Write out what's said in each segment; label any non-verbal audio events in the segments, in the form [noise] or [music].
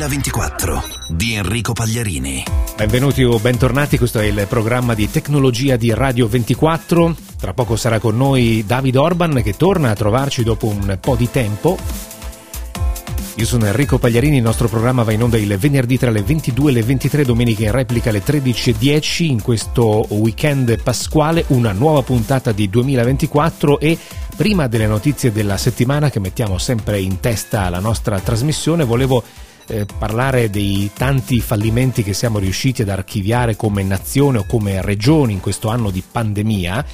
2024 di Enrico Pagliarini. Benvenuti o bentornati, questo è il programma di tecnologia di Radio 24. Tra poco sarà con noi David Orban che torna a trovarci dopo un po' di tempo. Io sono Enrico Pagliarini, il nostro programma va in onda il venerdì tra le 22 e le 23, domenica in replica alle 13.10. In questo weekend pasquale una nuova puntata di 2024 e prima delle notizie della settimana che mettiamo sempre in testa alla nostra trasmissione volevo eh, parlare dei tanti fallimenti che siamo riusciti ad archiviare come nazione o come regione in questo anno di pandemia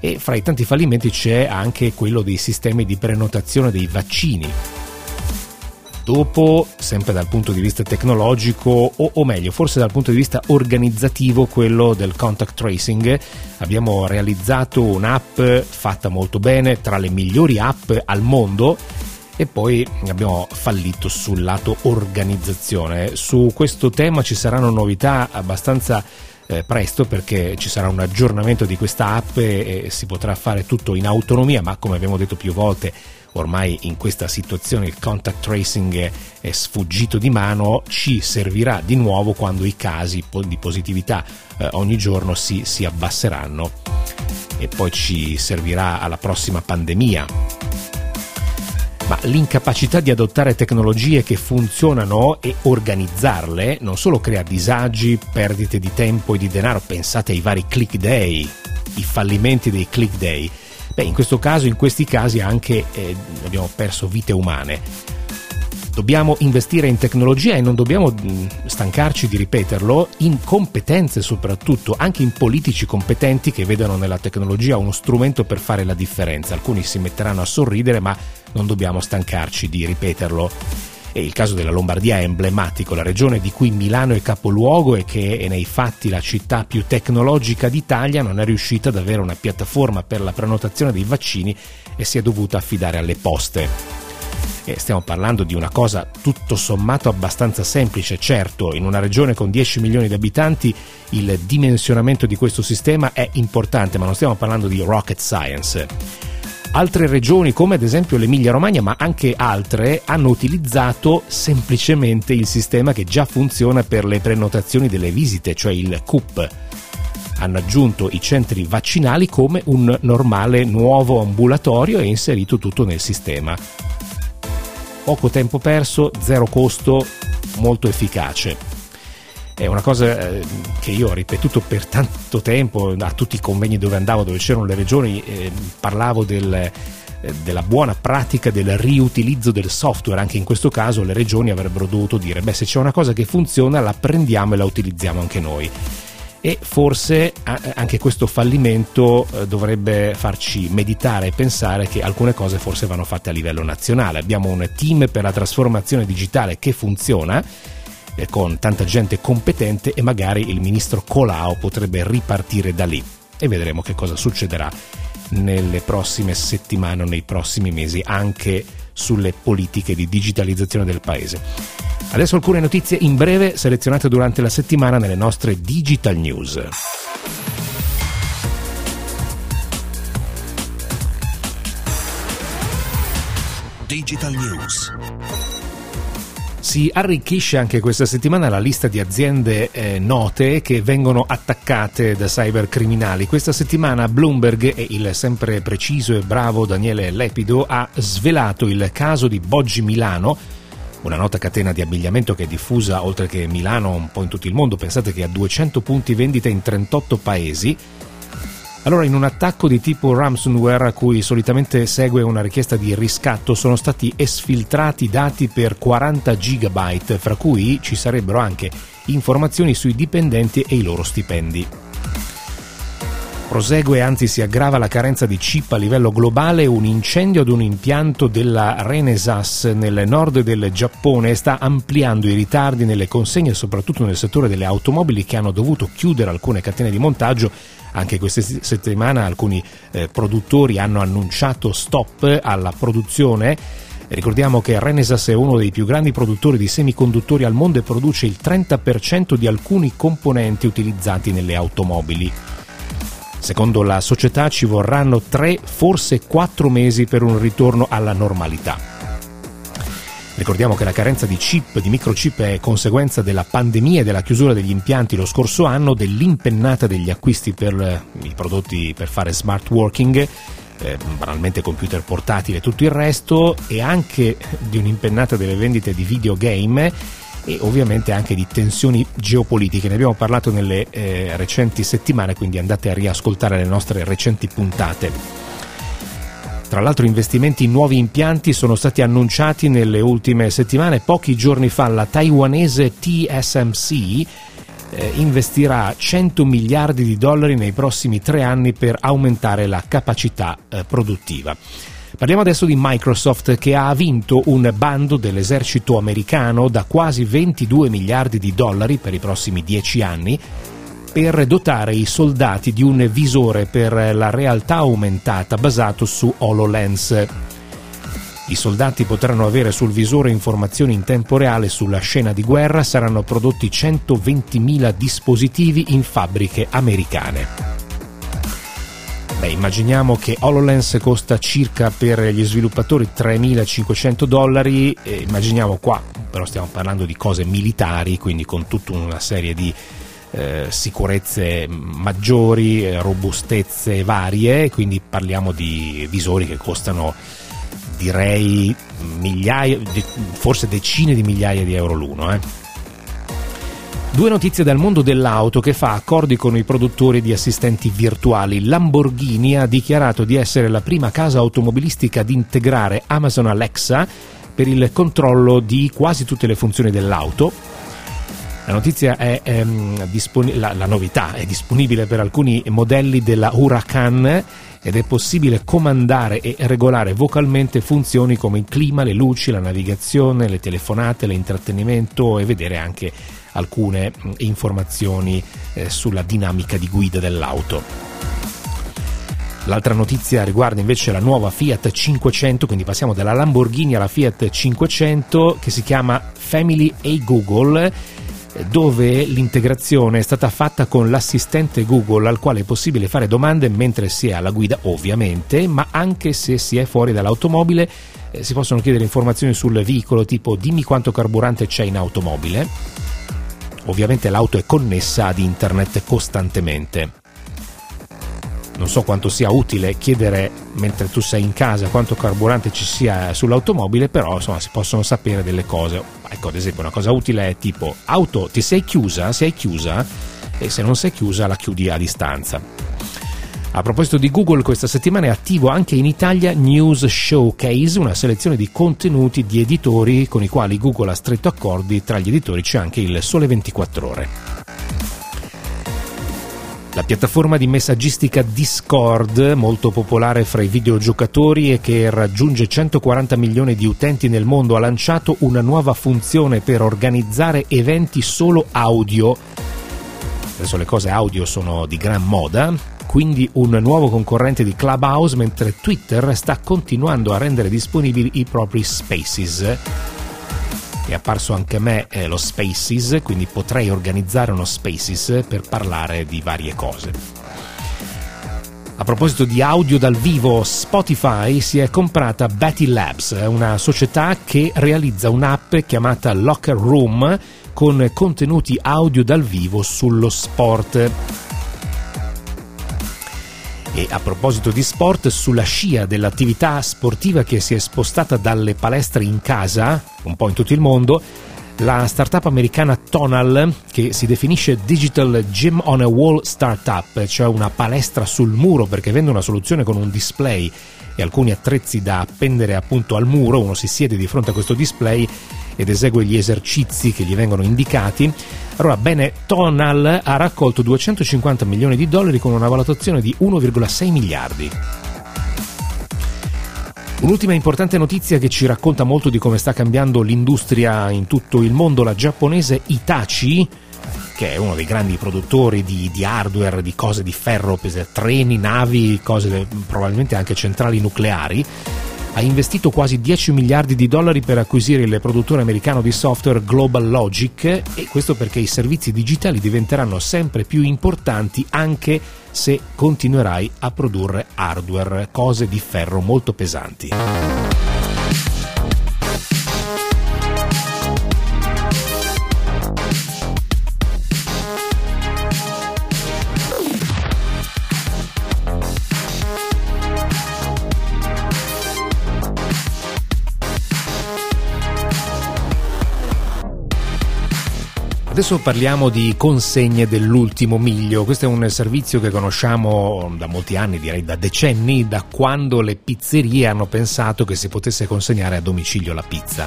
e fra i tanti fallimenti c'è anche quello dei sistemi di prenotazione dei vaccini. Dopo, sempre dal punto di vista tecnologico, o, o, meglio, forse dal punto di vista organizzativo, quello del contact tracing, abbiamo realizzato un'app fatta molto bene, tra le migliori app al mondo, e poi abbiamo fallito sul lato organizzazione. Su questo tema ci saranno novità abbastanza eh, presto perché ci sarà un aggiornamento di questa app e, e si potrà fare tutto in autonomia, ma come abbiamo detto più volte ormai in questa situazione il contact tracing è sfuggito di mano, ci servirà di nuovo quando i casi di positività eh, ogni giorno si, si abbasseranno. E poi ci servirà alla prossima pandemia ma l'incapacità di adottare tecnologie che funzionano e organizzarle non solo crea disagi, perdite di tempo e di denaro, pensate ai vari click day, i fallimenti dei click day. Beh, in questo caso, in questi casi anche eh, abbiamo perso vite umane. Dobbiamo investire in tecnologia e non dobbiamo mm, stancarci di ripeterlo, in competenze soprattutto, anche in politici competenti che vedano nella tecnologia uno strumento per fare la differenza. Alcuni si metteranno a sorridere, ma non dobbiamo stancarci di ripeterlo. E il caso della Lombardia è emblematico, la regione di cui Milano è capoluogo e che è nei fatti la città più tecnologica d'Italia non è riuscita ad avere una piattaforma per la prenotazione dei vaccini e si è dovuta affidare alle poste. E stiamo parlando di una cosa tutto sommato abbastanza semplice, certo, in una regione con 10 milioni di abitanti il dimensionamento di questo sistema è importante, ma non stiamo parlando di rocket science. Altre regioni, come ad esempio l'Emilia-Romagna, ma anche altre, hanno utilizzato semplicemente il sistema che già funziona per le prenotazioni delle visite, cioè il CUP. Hanno aggiunto i centri vaccinali come un normale nuovo ambulatorio e inserito tutto nel sistema poco tempo perso, zero costo, molto efficace. È una cosa eh, che io ho ripetuto per tanto tempo a tutti i convegni dove andavo, dove c'erano le regioni, eh, parlavo del, eh, della buona pratica del riutilizzo del software. Anche in questo caso le regioni avrebbero dovuto dire: beh, se c'è una cosa che funziona, la prendiamo e la utilizziamo anche noi e forse anche questo fallimento eh, dovrebbe farci meditare e pensare che alcune cose forse vanno fatte a livello nazionale. Abbiamo un team per la trasformazione digitale che funziona eh, con tanta gente competente e magari il ministro Colau potrebbe ripartire da lì e vedremo che cosa succederà nelle prossime settimane o nei prossimi mesi anche sulle politiche di digitalizzazione del paese. Adesso alcune notizie in breve selezionate durante la settimana nelle nostre Digital News. Digital News. Si arricchisce anche questa settimana la lista di aziende eh, note che vengono attaccate da cybercriminali. Questa settimana Bloomberg e il sempre preciso e bravo Daniele Lepido ha svelato il caso di Boggi Milano, una nota catena di abbigliamento che è diffusa oltre che Milano un po' in tutto il mondo, pensate che ha 200 punti vendita in 38 paesi. Allora, in un attacco di tipo ransomware a cui solitamente segue una richiesta di riscatto, sono stati esfiltrati dati per 40 GB, fra cui ci sarebbero anche informazioni sui dipendenti e i loro stipendi. Prosegue, anzi si aggrava la carenza di chip a livello globale. Un incendio ad un impianto della Renesas nel nord del Giappone sta ampliando i ritardi nelle consegne, soprattutto nel settore delle automobili che hanno dovuto chiudere alcune catene di montaggio. Anche questa settimana alcuni eh, produttori hanno annunciato stop alla produzione. Ricordiamo che Renesas è uno dei più grandi produttori di semiconduttori al mondo e produce il 30% di alcuni componenti utilizzati nelle automobili. Secondo la società ci vorranno tre, forse quattro mesi per un ritorno alla normalità. Ricordiamo che la carenza di chip, di microchip è conseguenza della pandemia e della chiusura degli impianti lo scorso anno, dell'impennata degli acquisti per i prodotti per fare smart working, eh, banalmente computer portatile e tutto il resto, e anche di un'impennata delle vendite di videogame e ovviamente anche di tensioni geopolitiche. Ne abbiamo parlato nelle eh, recenti settimane, quindi andate a riascoltare le nostre recenti puntate. Tra l'altro investimenti in nuovi impianti sono stati annunciati nelle ultime settimane. Pochi giorni fa la taiwanese TSMC eh, investirà 100 miliardi di dollari nei prossimi tre anni per aumentare la capacità eh, produttiva. Parliamo adesso di Microsoft che ha vinto un bando dell'esercito americano da quasi 22 miliardi di dollari per i prossimi dieci anni per dotare i soldati di un visore per la realtà aumentata basato su HoloLens. I soldati potranno avere sul visore informazioni in tempo reale sulla scena di guerra, saranno prodotti 120.000 dispositivi in fabbriche americane. Beh, immaginiamo che HoloLens costa circa per gli sviluppatori 3.500 dollari, immaginiamo qua, però stiamo parlando di cose militari, quindi con tutta una serie di eh, sicurezze maggiori, eh, robustezze varie, quindi parliamo di visori che costano direi migliaia, forse decine di migliaia di euro l'uno. Eh. Due notizie dal mondo dell'auto che fa accordi con i produttori di assistenti virtuali. Lamborghini ha dichiarato di essere la prima casa automobilistica ad integrare Amazon Alexa per il controllo di quasi tutte le funzioni dell'auto la notizia è ehm, dispon- la, la, novità è disponibile per alcuni modelli della Huracan ed è possibile comandare e regolare vocalmente funzioni come il clima, le luci, la navigazione, le telefonate, l'intrattenimento e vedere anche alcune informazioni eh, sulla dinamica di guida dell'auto. L'altra notizia riguarda invece la nuova Fiat 500, quindi passiamo dalla Lamborghini alla Fiat 500 che si chiama Family A Google dove l'integrazione è stata fatta con l'assistente Google al quale è possibile fare domande mentre si è alla guida ovviamente, ma anche se si è fuori dall'automobile eh, si possono chiedere informazioni sul veicolo tipo dimmi quanto carburante c'è in automobile. Ovviamente l'auto è connessa ad internet costantemente non so quanto sia utile chiedere mentre tu sei in casa quanto carburante ci sia sull'automobile, però insomma si possono sapere delle cose. Ecco, ad esempio, una cosa utile è tipo auto, ti sei chiusa? Sei chiusa? E se non sei chiusa la chiudi a distanza. A proposito di Google, questa settimana è attivo anche in Italia News Showcase, una selezione di contenuti di editori con i quali Google ha stretto accordi. Tra gli editori c'è anche il Sole 24 Ore. La piattaforma di messaggistica Discord, molto popolare fra i videogiocatori e che raggiunge 140 milioni di utenti nel mondo, ha lanciato una nuova funzione per organizzare eventi solo audio. Adesso le cose audio sono di gran moda, quindi un nuovo concorrente di Clubhouse, mentre Twitter sta continuando a rendere disponibili i propri spaces è apparso anche a me eh, lo Spaces, quindi potrei organizzare uno Spaces per parlare di varie cose. A proposito di audio dal vivo, Spotify si è comprata Betty Labs, una società che realizza un'app chiamata Locker Room con contenuti audio dal vivo sullo sport. E a proposito di sport, sulla scia dell'attività sportiva che si è spostata dalle palestre in casa, un po' in tutto il mondo, la startup americana Tonal, che si definisce Digital Gym on a Wall Startup, cioè una palestra sul muro perché vende una soluzione con un display e alcuni attrezzi da appendere appunto al muro, uno si siede di fronte a questo display ed esegue gli esercizi che gli vengono indicati. Allora, bene, Tonal ha raccolto 250 milioni di dollari con una valutazione di 1,6 miliardi. Un'ultima importante notizia che ci racconta molto di come sta cambiando l'industria in tutto il mondo, la giapponese Itachi, che è uno dei grandi produttori di, di hardware, di cose di ferro, treni, navi, cose probabilmente anche centrali nucleari, ha investito quasi 10 miliardi di dollari per acquisire il produttore americano di software Global Logic e questo perché i servizi digitali diventeranno sempre più importanti anche se continuerai a produrre hardware, cose di ferro molto pesanti. Adesso parliamo di consegne dell'ultimo miglio. Questo è un servizio che conosciamo da molti anni, direi da decenni, da quando le pizzerie hanno pensato che si potesse consegnare a domicilio la pizza.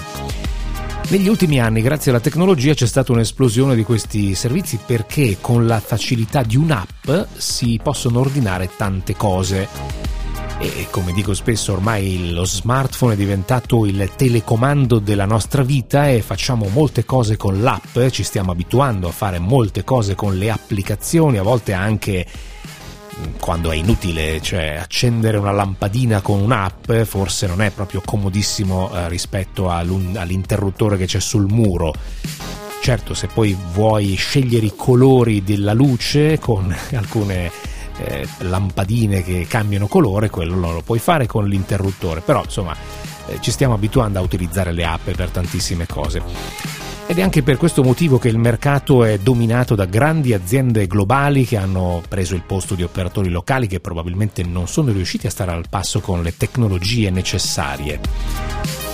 Negli ultimi anni, grazie alla tecnologia, c'è stata un'esplosione di questi servizi perché con la facilità di un'app si possono ordinare tante cose e come dico spesso ormai lo smartphone è diventato il telecomando della nostra vita e facciamo molte cose con l'app, ci stiamo abituando a fare molte cose con le applicazioni, a volte anche mm, quando è inutile, cioè accendere una lampadina con un'app forse non è proprio comodissimo eh, rispetto all'interruttore che c'è sul muro. Certo, se poi vuoi scegliere i colori della luce con [laughs] alcune eh, lampadine che cambiano colore, quello non lo puoi fare con l'interruttore, però insomma eh, ci stiamo abituando a utilizzare le app per tantissime cose. Ed è anche per questo motivo che il mercato è dominato da grandi aziende globali che hanno preso il posto di operatori locali che probabilmente non sono riusciti a stare al passo con le tecnologie necessarie.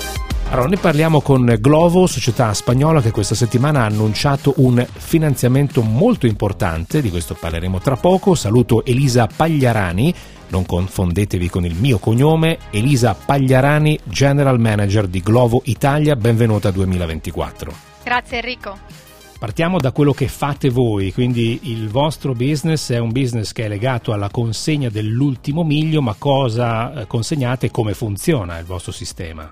Allora, ne parliamo con Glovo, società spagnola che questa settimana ha annunciato un finanziamento molto importante, di questo parleremo tra poco. Saluto Elisa Pagliarani, non confondetevi con il mio cognome, Elisa Pagliarani, General Manager di Glovo Italia, benvenuta 2024. Grazie Enrico. Partiamo da quello che fate voi, quindi il vostro business è un business che è legato alla consegna dell'ultimo miglio, ma cosa eh, consegnate e come funziona il vostro sistema?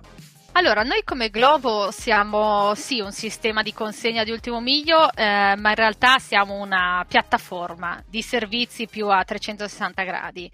Allora, noi come Glovo siamo sì un sistema di consegna di ultimo miglio, eh, ma in realtà siamo una piattaforma di servizi più a 360 gradi.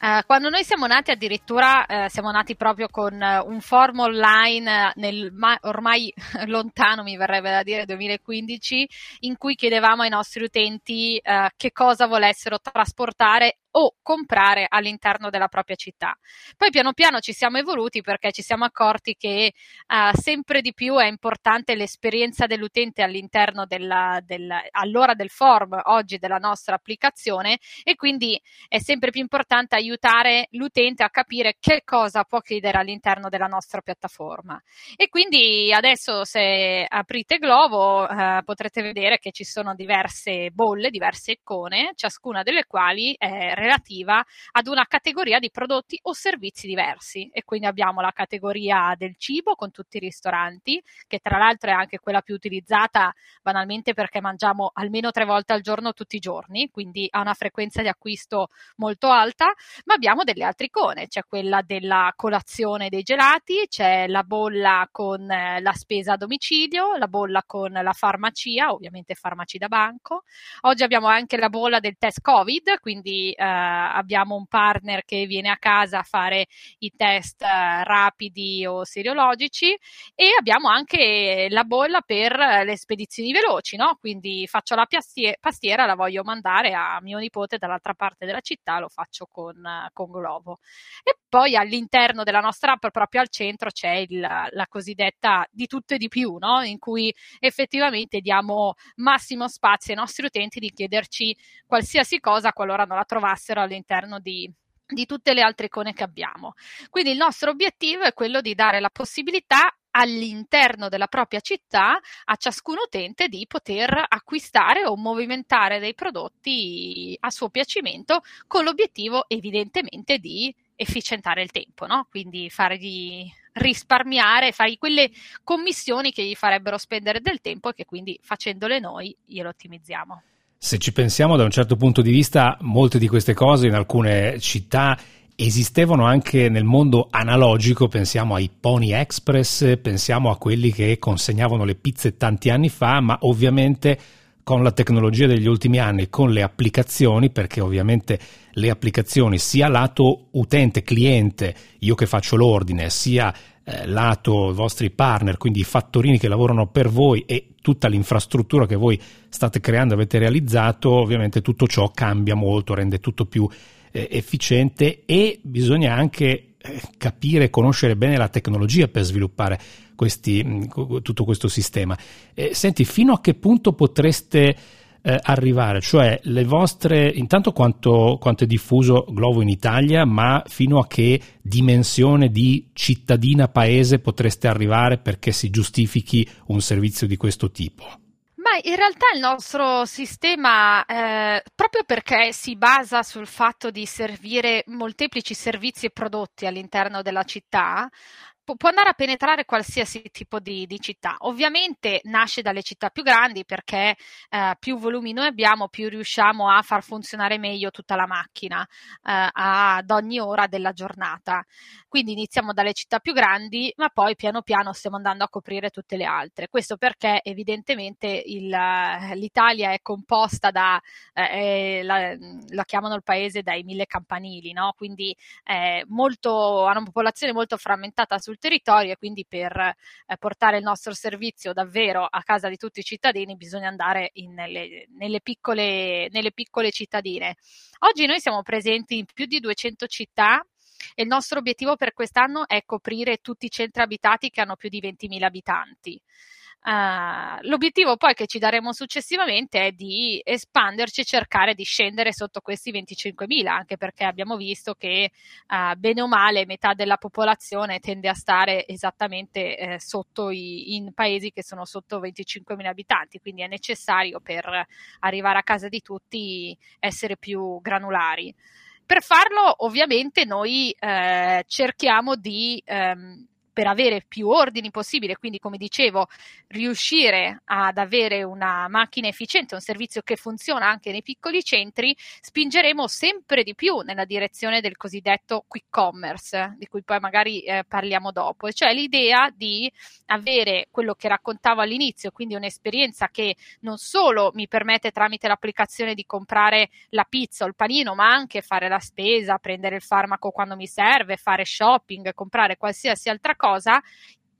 Eh, quando noi siamo nati addirittura eh, siamo nati proprio con uh, un form online nel ma- ormai [laughs] lontano mi verrebbe da dire 2015 in cui chiedevamo ai nostri utenti che cosa volessero trasportare o comprare all'interno della propria città. Poi piano piano ci siamo evoluti perché ci siamo accorti che uh, sempre di più è importante l'esperienza dell'utente all'interno della, della, allora del form, oggi della nostra applicazione e quindi è sempre più importante aiutare l'utente a capire che cosa può chiedere all'interno della nostra piattaforma. E quindi adesso se aprite Glovo uh, potrete vedere che ci sono diverse bolle, diverse icone, ciascuna delle quali è relativa ad una categoria di prodotti o servizi diversi e quindi abbiamo la categoria del cibo con tutti i ristoranti, che tra l'altro è anche quella più utilizzata banalmente perché mangiamo almeno tre volte al giorno tutti i giorni, quindi ha una frequenza di acquisto molto alta, ma abbiamo delle altre icone, c'è quella della colazione dei gelati, c'è la bolla con eh, la spesa a domicilio, la bolla con la farmacia, ovviamente farmaci da banco. Oggi abbiamo anche la bolla del test Covid, quindi eh, abbiamo un partner che viene a casa a fare i test eh, rapidi o seriologici e abbiamo anche la bolla per le spedizioni veloci, no? Quindi faccio la pastiera, la voglio mandare a mio nipote dall'altra parte della città, lo faccio con, con Glovo. E poi all'interno della nostra app, proprio al centro, c'è il, la cosiddetta di tutto e di più, no? In cui effettivamente diamo massimo spazio ai nostri utenti di chiederci qualsiasi cosa qualora non la trovassero all'interno di, di tutte le altre icone che abbiamo. Quindi il nostro obiettivo è quello di dare la possibilità all'interno della propria città a ciascun utente di poter acquistare o movimentare dei prodotti a suo piacimento con l'obiettivo evidentemente di efficientare il tempo, no? quindi fargli risparmiare, fare quelle commissioni che gli farebbero spendere del tempo e che quindi facendole noi glielo ottimizziamo. Se ci pensiamo da un certo punto di vista, molte di queste cose in alcune città esistevano anche nel mondo analogico, pensiamo ai Pony Express, pensiamo a quelli che consegnavano le pizze tanti anni fa, ma ovviamente con la tecnologia degli ultimi anni, con le applicazioni, perché ovviamente le applicazioni sia lato utente, cliente, io che faccio l'ordine, sia eh, lato vostri partner, quindi i fattorini che lavorano per voi e tutta l'infrastruttura che voi state creando, avete realizzato, ovviamente tutto ciò cambia molto, rende tutto più eh, efficiente e bisogna anche eh, capire e conoscere bene la tecnologia per sviluppare questi, mm, tutto questo sistema. Eh, senti, fino a che punto potreste eh, arrivare? Cioè le vostre, intanto quanto, quanto è diffuso Glovo in Italia, ma fino a che dimensione di cittadina paese potreste arrivare perché si giustifichi un servizio di questo tipo? Ma in realtà il nostro sistema, eh, proprio perché si basa sul fatto di servire molteplici servizi e prodotti all'interno della città, può andare a penetrare qualsiasi tipo di, di, città. Ovviamente nasce dalle città più grandi perché eh, più volumi noi abbiamo, più riusciamo a far funzionare meglio tutta la macchina eh, ad ogni ora della giornata. Quindi iniziamo dalle città più grandi, ma poi piano piano stiamo andando a coprire tutte le altre. Questo perché evidentemente il, l'Italia è composta da, eh, la, la, chiamano il paese dai mille campanili, no? quindi molto, ha una popolazione molto frammentata sul territorio e quindi per eh, portare il nostro servizio davvero a casa di tutti i cittadini bisogna andare in, nelle, nelle, piccole, nelle piccole cittadine. Oggi noi siamo presenti in più di 200 città e il nostro obiettivo per quest'anno è coprire tutti i centri abitati che hanno più di 20.000 abitanti. Uh, l'obiettivo poi che ci daremo successivamente è di espanderci e cercare di scendere sotto questi 25.000, anche perché abbiamo visto che uh, bene o male metà della popolazione tende a stare esattamente eh, sotto i, in paesi che sono sotto 25.000 abitanti, quindi è necessario per arrivare a casa di tutti essere più granulari. Per farlo ovviamente noi eh, cerchiamo di ehm, per avere più ordini possibile, quindi come dicevo, riuscire ad avere una macchina efficiente, un servizio che funziona anche nei piccoli centri, spingeremo sempre di più nella direzione del cosiddetto quick commerce, di cui poi magari eh, parliamo dopo, cioè l'idea di avere quello che raccontavo all'inizio, quindi un'esperienza che non solo mi permette tramite l'applicazione di comprare la pizza o il panino, ma anche fare la spesa, prendere il farmaco quando mi serve, fare shopping, comprare qualsiasi altra cosa cosa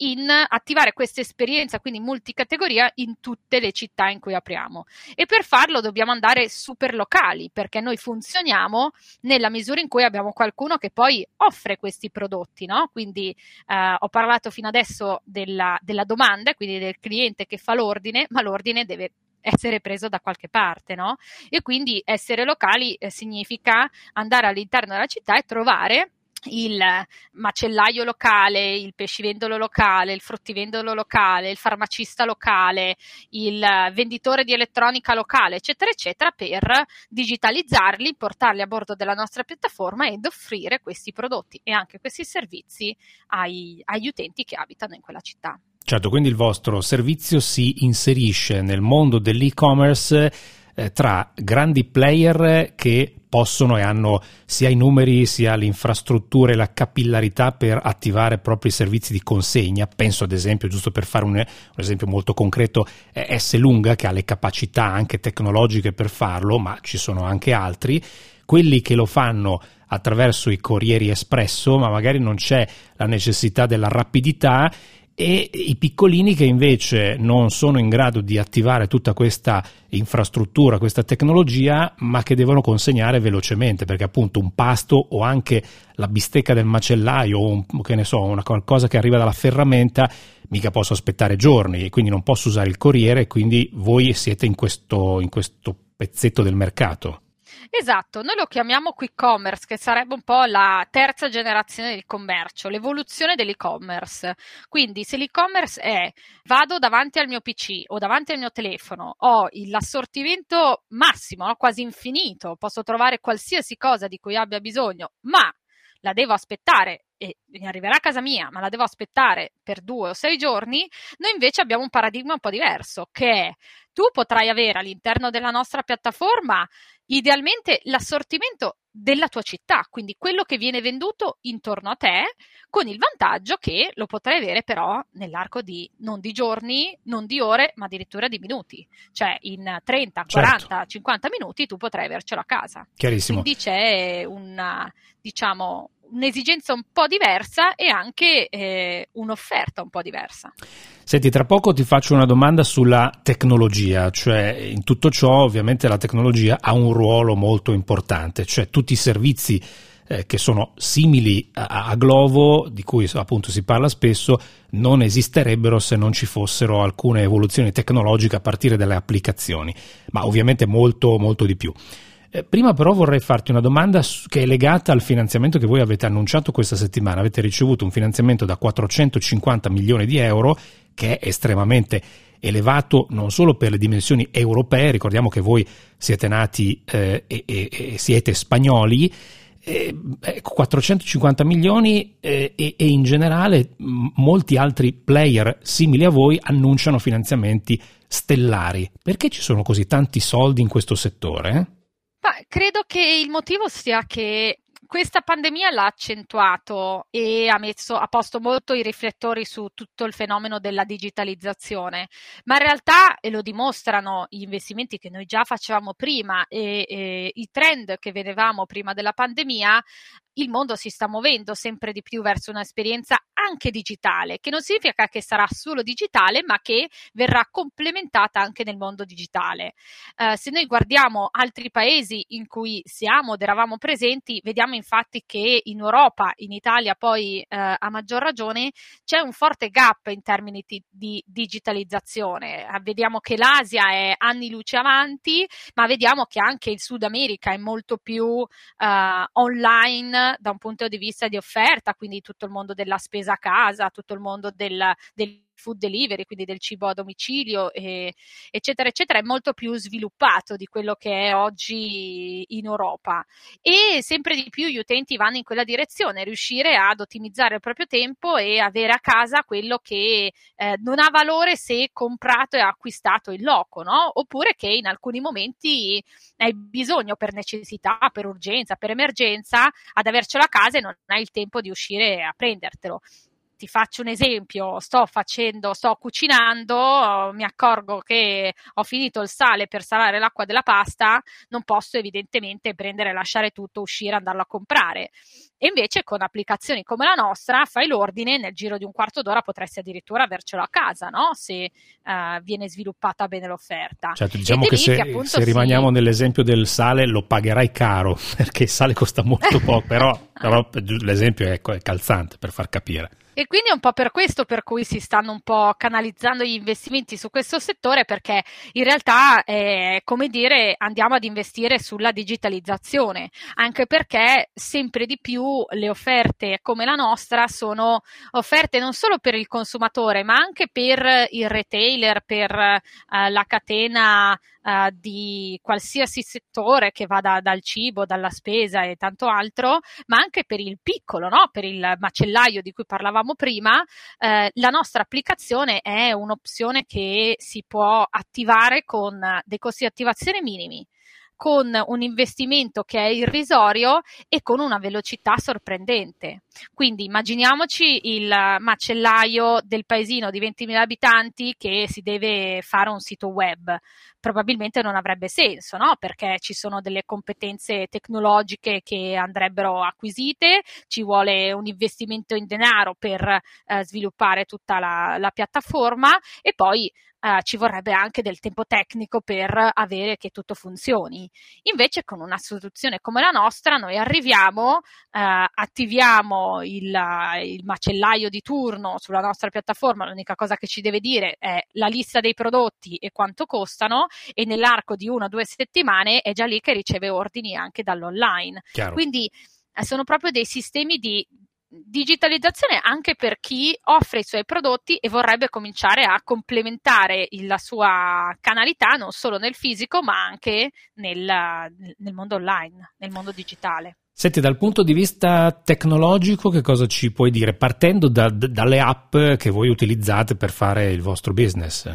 in attivare questa esperienza, quindi multicategoria, in tutte le città in cui apriamo. E per farlo dobbiamo andare super locali, perché noi funzioniamo nella misura in cui abbiamo qualcuno che poi offre questi prodotti, no? Quindi eh, ho parlato fino adesso della, della domanda, quindi del cliente che fa l'ordine, ma l'ordine deve essere preso da qualche parte, no? E quindi essere locali eh, significa andare all'interno della città e trovare il macellaio locale, il pescivendolo locale, il fruttivendolo locale, il farmacista locale, il venditore di elettronica locale, eccetera, eccetera, per digitalizzarli, portarli a bordo della nostra piattaforma ed offrire questi prodotti e anche questi servizi ai, agli utenti che abitano in quella città. Certo, quindi il vostro servizio si inserisce nel mondo dell'e-commerce eh, tra grandi player che possono e hanno sia i numeri sia l'infrastruttura e la capillarità per attivare propri servizi di consegna. Penso ad esempio, giusto per fare un, un esempio molto concreto, S Lunga che ha le capacità anche tecnologiche per farlo, ma ci sono anche altri. Quelli che lo fanno attraverso i corrieri espresso, ma magari non c'è la necessità della rapidità e i piccolini che invece non sono in grado di attivare tutta questa infrastruttura, questa tecnologia, ma che devono consegnare velocemente, perché appunto un pasto o anche la bistecca del macellaio o un, che ne so, una qualcosa che arriva dalla ferramenta, mica posso aspettare giorni e quindi non posso usare il corriere, quindi voi siete in questo, in questo pezzetto del mercato. Esatto, noi lo chiamiamo quick commerce, che sarebbe un po' la terza generazione del commercio, l'evoluzione dell'e-commerce. Quindi se l'e-commerce è vado davanti al mio PC o davanti al mio telefono, ho l'assortimento massimo, quasi infinito, posso trovare qualsiasi cosa di cui abbia bisogno, ma la devo aspettare e mi arriverà a casa mia, ma la devo aspettare per due o sei giorni, noi invece abbiamo un paradigma un po' diverso, che è tu potrai avere all'interno della nostra piattaforma idealmente l'assortimento della tua città, quindi quello che viene venduto intorno a te, con il vantaggio che lo potrai avere però nell'arco di non di giorni, non di ore, ma addirittura di minuti. Cioè in 30, 40, certo. 50 minuti tu potrai avercelo a casa. Chiarissimo. Quindi c'è una, diciamo, un'esigenza un po' diversa e anche eh, un'offerta un po' diversa. Senti, tra poco ti faccio una domanda sulla tecnologia, cioè in tutto ciò ovviamente la tecnologia ha un ruolo molto importante, cioè tutti i servizi eh, che sono simili a, a, Glovo, di cui appunto si parla spesso, non esisterebbero se non ci fossero alcune evoluzioni tecnologiche a partire dalle applicazioni, ma ovviamente molto molto di più. Eh, prima però vorrei farti una domanda che è legata al finanziamento che voi avete annunciato questa settimana. Avete ricevuto un finanziamento da 450 milioni di euro che è estremamente elevato non solo per le dimensioni europee, ricordiamo che voi siete nati eh, e, e, e, siete spagnoli, eh, 450 milioni eh, e, e, in generale molti altri player simili a voi annunciano finanziamenti stellari. Perché ci sono così tanti soldi in questo settore? Ma credo che il motivo sia che questa pandemia l'ha accentuato e ha messo a posto molto i riflettori su tutto il fenomeno della digitalizzazione, ma in realtà, e lo dimostrano gli investimenti che noi già facevamo prima e, e i trend che vedevamo prima della pandemia, il mondo si sta muovendo sempre di più verso un'esperienza anche digitale, che non significa che sarà solo digitale, ma che verrà complementata anche nel mondo digitale. Eh, se noi guardiamo altri paesi in cui siamo ed eravamo presenti, vediamo infatti che in Europa, in Italia poi eh, a maggior ragione, c'è un forte gap in termini di, di digitalizzazione. Eh, vediamo che l'Asia è anni luce avanti, ma vediamo che anche il Sud America è molto più eh, online da un punto di vista di offerta, quindi tutto il mondo della spesa casa, tutto il mondo del, del food delivery, quindi del cibo a domicilio, e, eccetera, eccetera, è molto più sviluppato di quello che è oggi in Europa. E sempre di più gli utenti vanno in quella direzione, riuscire ad ottimizzare il proprio tempo e avere a casa quello che eh, non ha valore se comprato e acquistato in loco, no? Oppure che in alcuni momenti hai bisogno per necessità, per urgenza, per emergenza, ad avercelo a casa e non hai il tempo di uscire a prendertelo ti faccio un esempio, sto facendo, sto cucinando, mi accorgo che ho finito il sale per salare l'acqua della pasta, non posso evidentemente prendere, lasciare tutto, uscire, andarlo a comprare. E invece con applicazioni come la nostra fai l'ordine nel giro di un quarto d'ora potresti addirittura avercelo a casa, no? Se uh, viene sviluppata bene l'offerta. Certo, diciamo che se, che se, rimaniamo sì. nell'esempio del sale lo pagherai caro, [laughs] perché il sale costa molto poco, però, [laughs] però l'esempio è, è calzante per far capire. E quindi è un po' per questo per cui si stanno un po' canalizzando gli investimenti su questo settore, perché in realtà, è come dire, andiamo ad investire sulla digitalizzazione, anche perché sempre di più le offerte come la nostra sono offerte non solo per il consumatore, ma anche per il retailer, per uh, la catena uh, di qualsiasi settore che vada dal cibo, dalla spesa e tanto altro, ma anche per il piccolo, no? per il macellaio di cui parlavamo prima, eh, la nostra applicazione è un'opzione che si può attivare con dei costi di attivazione minimi con un investimento che è irrisorio e con una velocità sorprendente. Quindi immaginiamoci il macellaio del paesino di 20.000 abitanti che si deve fare un sito web. Probabilmente non avrebbe senso, no? Perché ci sono delle competenze tecnologiche che andrebbero acquisite, ci vuole un investimento in denaro per eh, sviluppare tutta la, la piattaforma e poi Uh, ci vorrebbe anche del tempo tecnico per avere che tutto funzioni. Invece con una soluzione come la nostra noi arriviamo, uh, attiviamo il, il, macellaio di turno sulla nostra piattaforma, l'unica cosa che ci deve dire è la lista dei prodotti e quanto costano e nell'arco di una o due settimane è già lì che riceve ordini anche dall'online. Chiaro. Quindi eh, sono proprio dei sistemi di digitalizzazione anche per chi offre i suoi prodotti e vorrebbe cominciare a complementare la sua canalità non solo nel fisico ma anche nel, nel mondo online, nel mondo digitale. Senti, dal punto di vista tecnologico, che cosa ci puoi dire? Partendo da, dalle app che voi utilizzate per fare il vostro business.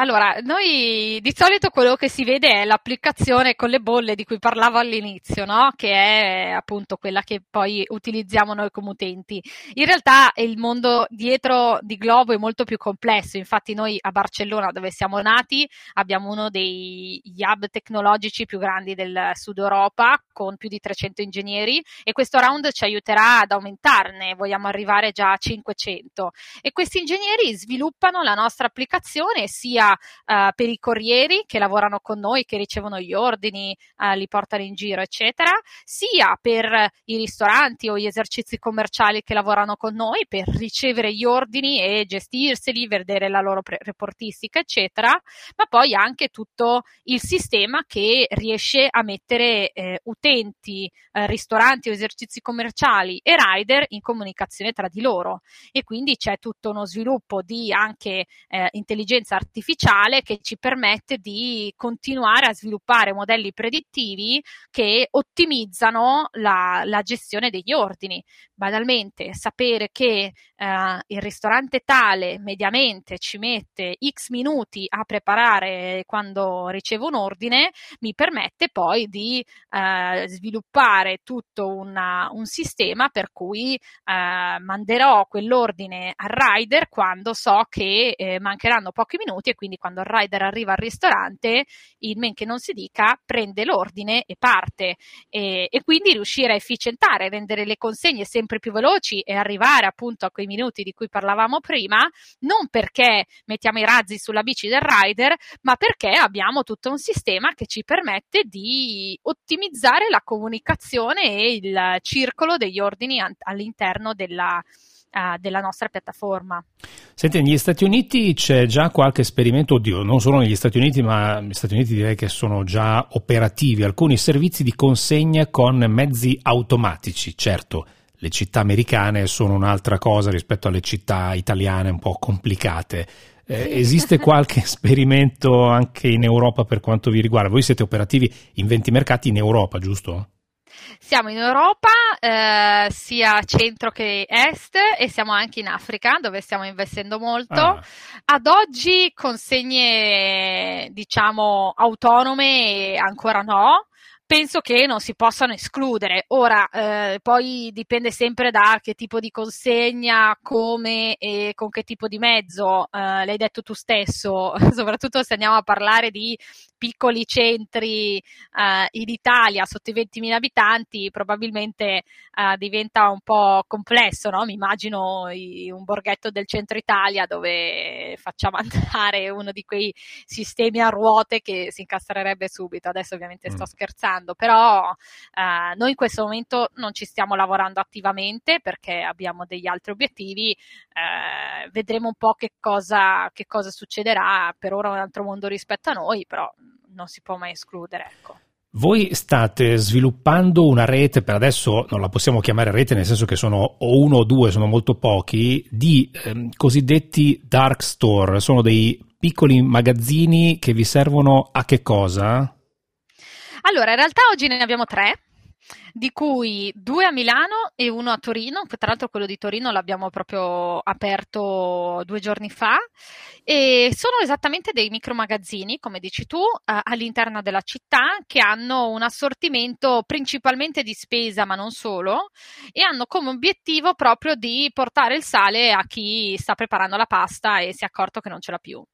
Allora, noi di solito quello che si vede è l'applicazione con le bolle di cui parlavo all'inizio, no? che è appunto quella che poi utilizziamo noi come utenti. In realtà il mondo dietro di Globo è molto più complesso, infatti noi a Barcellona dove siamo nati abbiamo uno dei hub tecnologici più grandi del Sud Europa con più di 300 ingegneri e questo round ci aiuterà ad aumentarne, vogliamo arrivare già a 500 e questi ingegneri sviluppano la nostra applicazione sia uh, per i corrieri che lavorano con noi, che ricevono gli ordini, uh, li portano in giro, eccetera, sia per i ristoranti o gli esercizi commerciali che lavorano con noi per ricevere gli ordini e gestirseli, vedere la loro pre- reportistica, eccetera, ma poi anche tutto il sistema che riesce a mettere eh, utenti, eh, ristoranti o esercizi commerciali e rider in comunicazione tra di loro. E quindi c'è tutto uno sviluppo di anche eh, intelligenza artificiale che ci permette di continuare a sviluppare modelli predittivi che ottimizzano la, la gestione degli ordini. Banalmente, sapere che eh, il ristorante tale mediamente ci mette x minuti a preparare quando ricevo un ordine, mi permette poi di eh, sviluppare tutto una, un sistema per cui eh, manderò quell'ordine al rider quando so che eh, mancheranno pochi minuti e quindi quando il rider arriva al ristorante, il men che non si dica prende l'ordine e parte. E, e quindi riuscire a efficientare, rendere le consegne sempre più veloci e arrivare appunto a quei minuti di cui parlavamo prima, non perché mettiamo i razzi sulla bici del rider, ma perché abbiamo tutto un sistema che ci permette di ottimizzare la comunicazione e il circolo degli ordini all'interno della, uh, della nostra piattaforma. Senti, negli Stati Uniti c'è già qualche esperimento, oddio, non solo negli Stati Uniti, ma negli Stati Uniti direi che sono già operativi alcuni servizi di consegna con mezzi automatici, certo le città americane sono un'altra cosa rispetto alle città italiane un po' complicate. Eh, esiste [laughs] qualche esperimento anche in Europa per quanto vi riguarda? Voi siete operativi in 20 mercati in Europa, giusto? Siamo in Europa, eh, sia centro che est, e siamo anche in Africa, dove stiamo investendo molto. Ah. Ad oggi consegne, diciamo, autonome ancora no penso che non si possano escludere. Ora, eh, poi dipende sempre da che tipo di consegna, come e con che tipo di mezzo. Eh, l'hai detto tu stesso, [laughs] soprattutto se andiamo a parlare di piccoli centri eh, in Italia sotto i 20.000 abitanti probabilmente eh, diventa un po' complesso, no? Mi immagino i, un borghetto del centro Italia dove facciamo [laughs] andare uno di quei sistemi a ruote che si incastrerebbe subito. Adesso ovviamente sto mm. scherzando, però eh, noi in questo momento non ci stiamo lavorando attivamente perché abbiamo degli altri obiettivi. Eh, vedremo un po' che cosa, che cosa succederà. Per ora è un altro mondo rispetto a noi, però non si può mai escludere. Ecco. Voi state sviluppando una rete, per adesso non la possiamo chiamare rete nel senso che sono o uno o due, sono molto pochi, di ehm, cosiddetti dark store, sono dei piccoli magazzini che vi servono a che cosa? Allora, in realtà oggi ne abbiamo tre di cui due a Milano e uno a Torino, tra l'altro quello di Torino l'abbiamo proprio aperto due giorni fa e sono esattamente dei micro magazzini, come dici tu, eh, all'interno della città che hanno un assortimento principalmente di spesa, ma non solo, e hanno come obiettivo proprio di portare il sale a chi sta preparando la pasta e si è accorto che non ce l'ha più.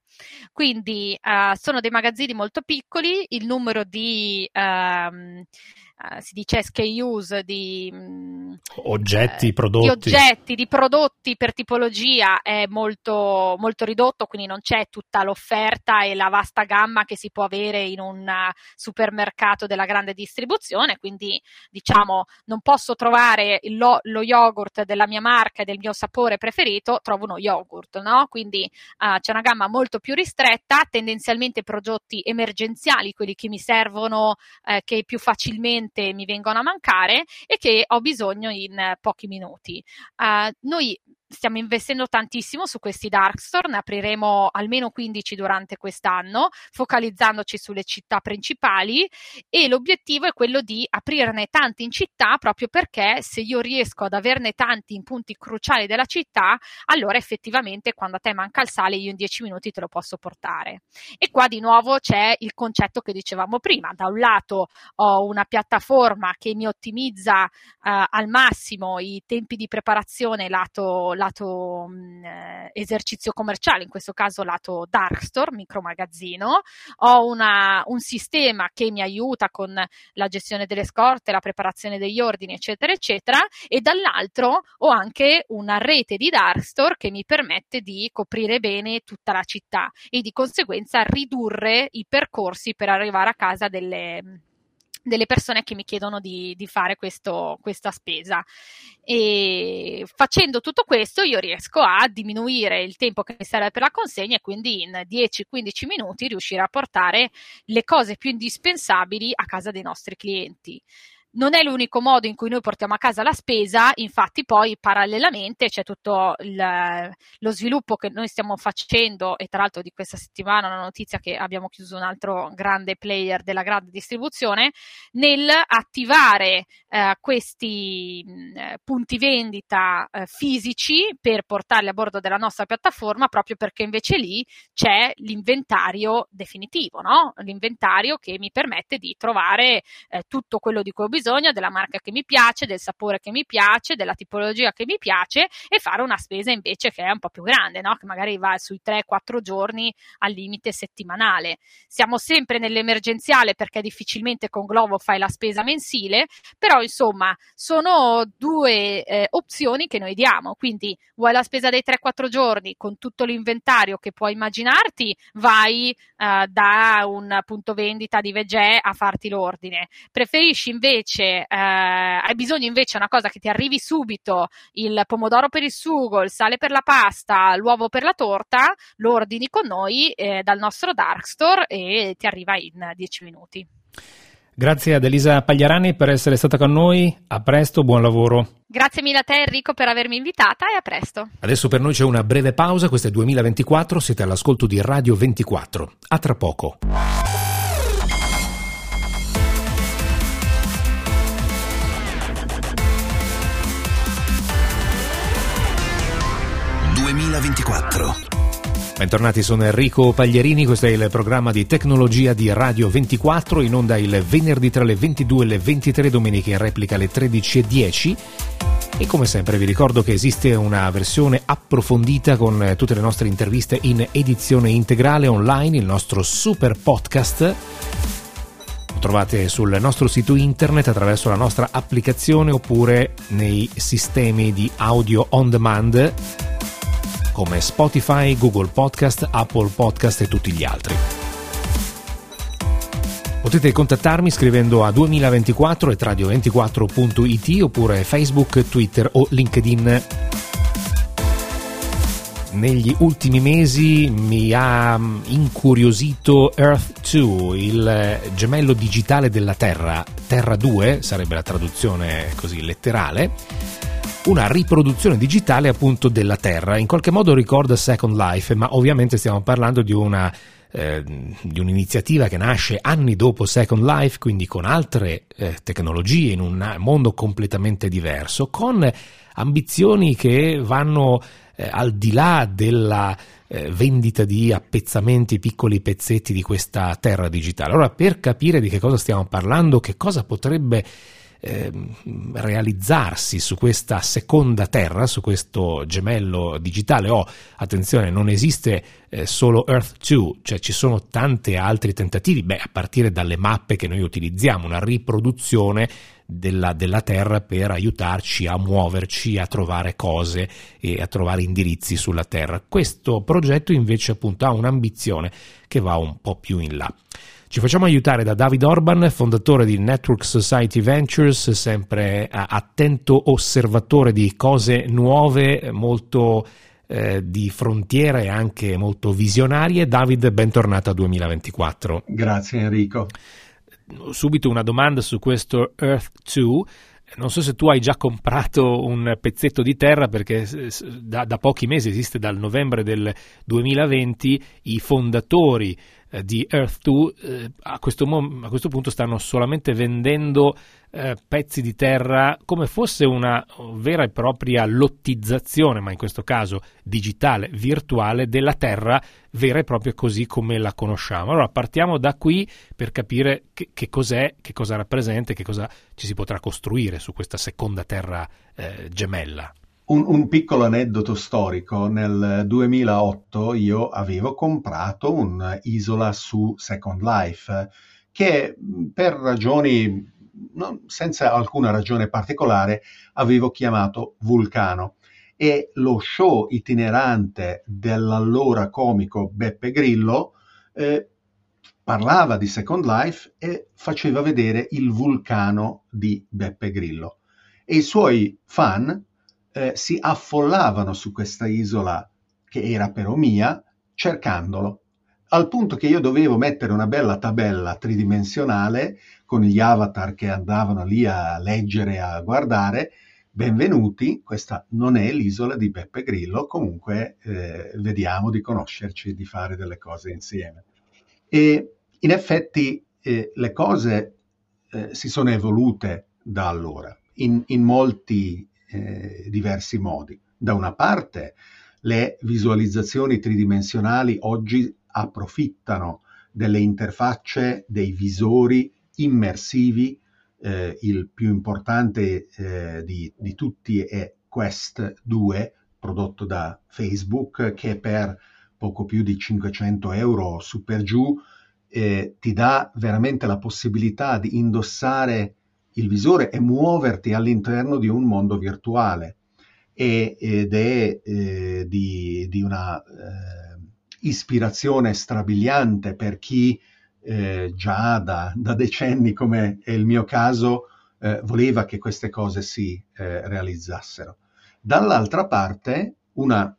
Quindi uh, sono dei magazzini molto piccoli, il numero di uh, uh, si dice SKUs di mm, oggetti, prodotti. di oggetti, di prodotti per tipologia è molto, molto ridotto, quindi non c'è tutta l'offerta e la vasta gamma che si può avere in un supermercato della grande distribuzione, quindi diciamo non posso trovare lo, lo yogurt della mia marca e del mio sapore preferito, trovo uno yogurt, no? Quindi uh, c'è una gamma molto più ristretta, tendenzialmente prodotti emergenziali, quelli che mi servono, eh, che più facilmente mi vengono a mancare e che ho bisogno in pochi minuti. Uh, noi stiamo investendo tantissimo su questi dark store, ne apriremo almeno 15 durante quest'anno, focalizzandoci sulle città principali e l'obiettivo è quello di aprirne tanti in città proprio perché se io riesco ad averne tanti in punti cruciali della città, allora effettivamente quando a te manca il sale io in 10 minuti te lo posso portare. E qua di nuovo c'è il concetto che dicevamo prima, da un lato ho una piattaforma che mi ottimizza uh, al massimo i tempi di preparazione lato, lato lato mh, eh, esercizio commerciale, in questo caso lato dark store, micromagazzino, ho una, un sistema che mi aiuta con la gestione delle scorte, la preparazione degli ordini, eccetera, eccetera, e dall'altro ho anche una rete di dark store che mi permette di coprire bene tutta la città e di conseguenza ridurre i percorsi per arrivare a casa delle delle persone che mi chiedono di, di fare questo, questa spesa. E facendo tutto questo io riesco a diminuire il tempo che mi serve per la consegna e quindi in 10-15 minuti riuscire a portare le cose più indispensabili a casa dei nostri clienti non è l'unico modo in cui noi portiamo a casa la spesa, infatti poi parallelamente c'è tutto il, lo sviluppo che noi stiamo facendo e tra l'altro di questa settimana una notizia che abbiamo chiuso un altro grande player della grande distribuzione nel attivare eh, questi mh, punti vendita eh, fisici per portarli a bordo della nostra piattaforma proprio perché invece lì c'è l'inventario definitivo, no? l'inventario che mi permette di trovare eh, tutto quello di cui ho bisogno bisogno, della marca che mi piace, del sapore che mi piace, della tipologia che mi piace e fare una spesa invece che è un po' più grande, no? che magari va sui 3-4 giorni al limite settimanale. Siamo sempre nell'emergenziale perché difficilmente con Glovo fai la spesa mensile, però insomma sono due eh, opzioni che noi diamo, quindi vuoi la spesa dei 3-4 giorni con tutto l'inventario che puoi immaginarti, vai eh, da un punto vendita di Vegè a farti l'ordine. Preferisci invece invece eh, hai bisogno invece una cosa che ti arrivi subito, il pomodoro per il sugo, il sale per la pasta, l'uovo per la torta, lo ordini con noi eh, dal nostro dark store e ti arriva in 10 minuti. Grazie ad Elisa Pagliarani per essere stata con noi, a presto, buon lavoro. Grazie mille a te Enrico per avermi invitata e a presto. Adesso per noi c'è una breve pausa, questo è 2024, siete all'ascolto di Radio 24. A tra poco. 2024. Bentornati, sono Enrico Paglierini, questo è il programma di tecnologia di Radio 24, in onda il venerdì tra le 22 e le 23, domenica in replica alle 13.10. E come sempre vi ricordo che esiste una versione approfondita con tutte le nostre interviste in edizione integrale online, il nostro super podcast. Trovate sul nostro sito internet attraverso la nostra applicazione oppure nei sistemi di audio on demand come Spotify, Google Podcast, Apple Podcast e tutti gli altri. Potete contattarmi scrivendo a 2024 e radio24.it oppure Facebook, Twitter o LinkedIn. Negli ultimi mesi mi ha incuriosito Earth 2, il gemello digitale della Terra. Terra 2 sarebbe la traduzione così letterale una riproduzione digitale appunto della Terra. In qualche modo ricorda Second Life, ma ovviamente stiamo parlando di una eh, di un'iniziativa che nasce anni dopo Second Life, quindi con altre eh, tecnologie, in un mondo completamente diverso, con ambizioni che vanno eh, al di là della eh, vendita di appezzamenti, piccoli pezzetti di questa terra digitale. Allora, per capire di che cosa stiamo parlando, che cosa potrebbe eh, realizzarsi su questa seconda terra, su questo gemello digitale. Oh, attenzione, non esiste eh, solo Earth 2, cioè ci sono tanti altri tentativi, beh, a partire dalle mappe che noi utilizziamo, una riproduzione della, della, Terra per aiutarci a muoverci, a trovare cose e a trovare indirizzi sulla Terra. Questo progetto invece appunto ha un'ambizione che va un po' più in là. Ci facciamo aiutare da David Orban, fondatore di Network Society Ventures, sempre attento osservatore di cose nuove, molto eh, di frontiera e anche molto visionarie. David, bentornato a 2024. Grazie Enrico. Subito una domanda su questo Earth 2 non so se tu hai già comprato un pezzetto di terra perché da, da, pochi mesi esiste dal novembre del 2020 i fondatori eh, di Earth2 eh, a, questo mo- a, questo punto stanno solamente vendendo eh, pezzi di terra come fosse una vera e propria lottizzazione, ma in questo caso digitale, virtuale, della terra vera e propria così come la conosciamo. Allora partiamo da qui per capire che, che cos'è, che cosa rappresenta e che cosa ci si potrà costruire su questa seconda terra eh, gemella. Un, un, piccolo aneddoto storico, nel 2008 io avevo comprato un'isola su Second Life che per ragioni, non, senza alcuna ragione particolare, avevo chiamato Vulcano. E lo show itinerante dell'allora comico Beppe Grillo eh, parlava di Second Life e faceva vedere il vulcano di Beppe Grillo. E i suoi fan eh, si affollavano su questa isola che era però mia, cercandolo, al punto che io dovevo mettere una bella tabella tridimensionale con gli avatar che andavano lì a leggere, a guardare. Benvenuti, questa non è l'isola di Beppe Grillo, comunque eh, vediamo di conoscerci, di fare delle cose insieme. E in effetti eh, le cose eh, si sono evolute da allora in, in molti eh, diversi modi. Da una parte le visualizzazioni tridimensionali oggi approfittano delle interfacce, dei visori immersivi, eh, il più importante eh, di, di, tutti è Quest 2, prodotto da Facebook, che per poco più di 500 euro su per giù eh, ti dà veramente la possibilità di indossare il visore e muoverti all'interno di un mondo virtuale e, ed è eh, di, di, una eh, ispirazione strabiliante per chi eh, già da, da, decenni, come è il mio caso, eh, voleva che queste cose si eh, realizzassero. Dall'altra parte, una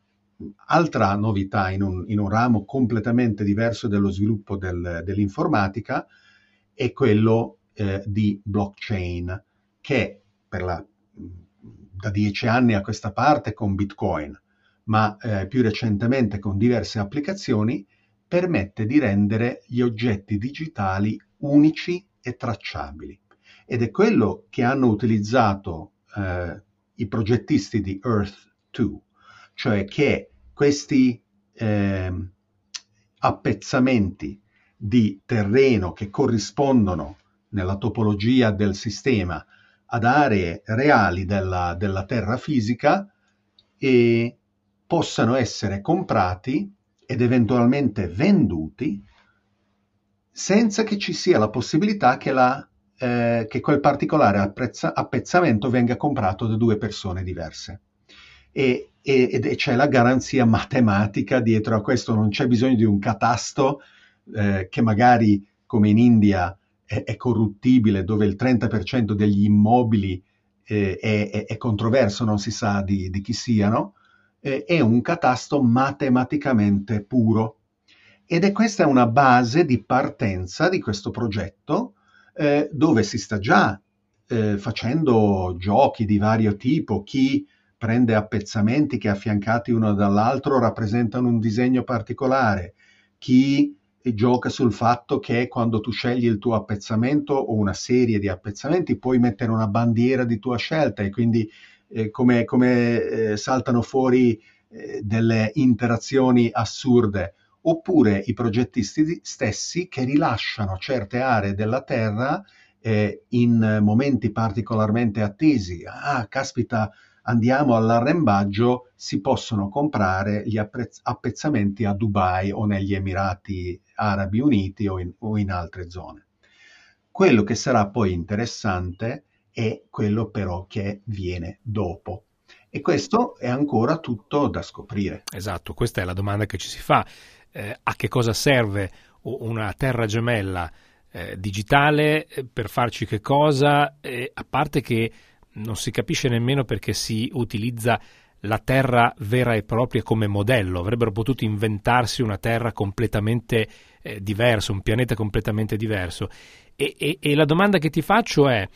altra novità in un, in un, ramo completamente diverso dello sviluppo del, dell'informatica è quello eh, di blockchain che la, da dieci anni a questa parte con Bitcoin, ma eh, più recentemente con diverse applicazioni, permette di rendere gli oggetti digitali unici e tracciabili. Ed è quello che hanno utilizzato eh, i progettisti di Earth 2, cioè che questi eh, appezzamenti di terreno che corrispondono nella topologia del sistema ad aree reali della, della terra fisica e possano essere comprati ed eventualmente venduti senza che ci sia la possibilità che, la, eh, che quel particolare apprezza, appezzamento venga comprato da due persone diverse. E, e, ed c'è la garanzia matematica dietro a questo, non c'è bisogno di un catasto eh, che magari come in India è, è corruttibile, dove il 30% degli immobili eh, è, è, controverso, non si sa di, di chi siano, eh, è un catasto matematicamente puro. Ed è questa una base di partenza di questo progetto eh, dove si sta già eh, facendo giochi di vario tipo, chi prende appezzamenti che affiancati uno dall'altro rappresentano un disegno particolare, chi e gioca sul fatto che quando tu scegli il tuo appezzamento o una serie di appezzamenti puoi mettere una bandiera di tua scelta e quindi eh, come, come eh, saltano fuori eh, delle interazioni assurde oppure i progettisti stessi che rilasciano certe aree della Terra eh, in momenti particolarmente attesi. Ah, caspita, andiamo all'arrembaggio, si possono comprare gli appezz- appezzamenti a Dubai o negli Emirati Arabi Uniti o in, o in altre zone. Quello che sarà poi interessante è quello però che viene dopo. E questo è ancora tutto da scoprire. Esatto, questa è la domanda che ci si fa. Eh, a che cosa serve una terra gemella eh, digitale eh, per farci che cosa? Eh, a parte che non si capisce nemmeno perché si utilizza la Terra vera e propria come modello, avrebbero potuto inventarsi una Terra completamente eh, diversa, un pianeta completamente diverso. E, e, e, la domanda che ti faccio è,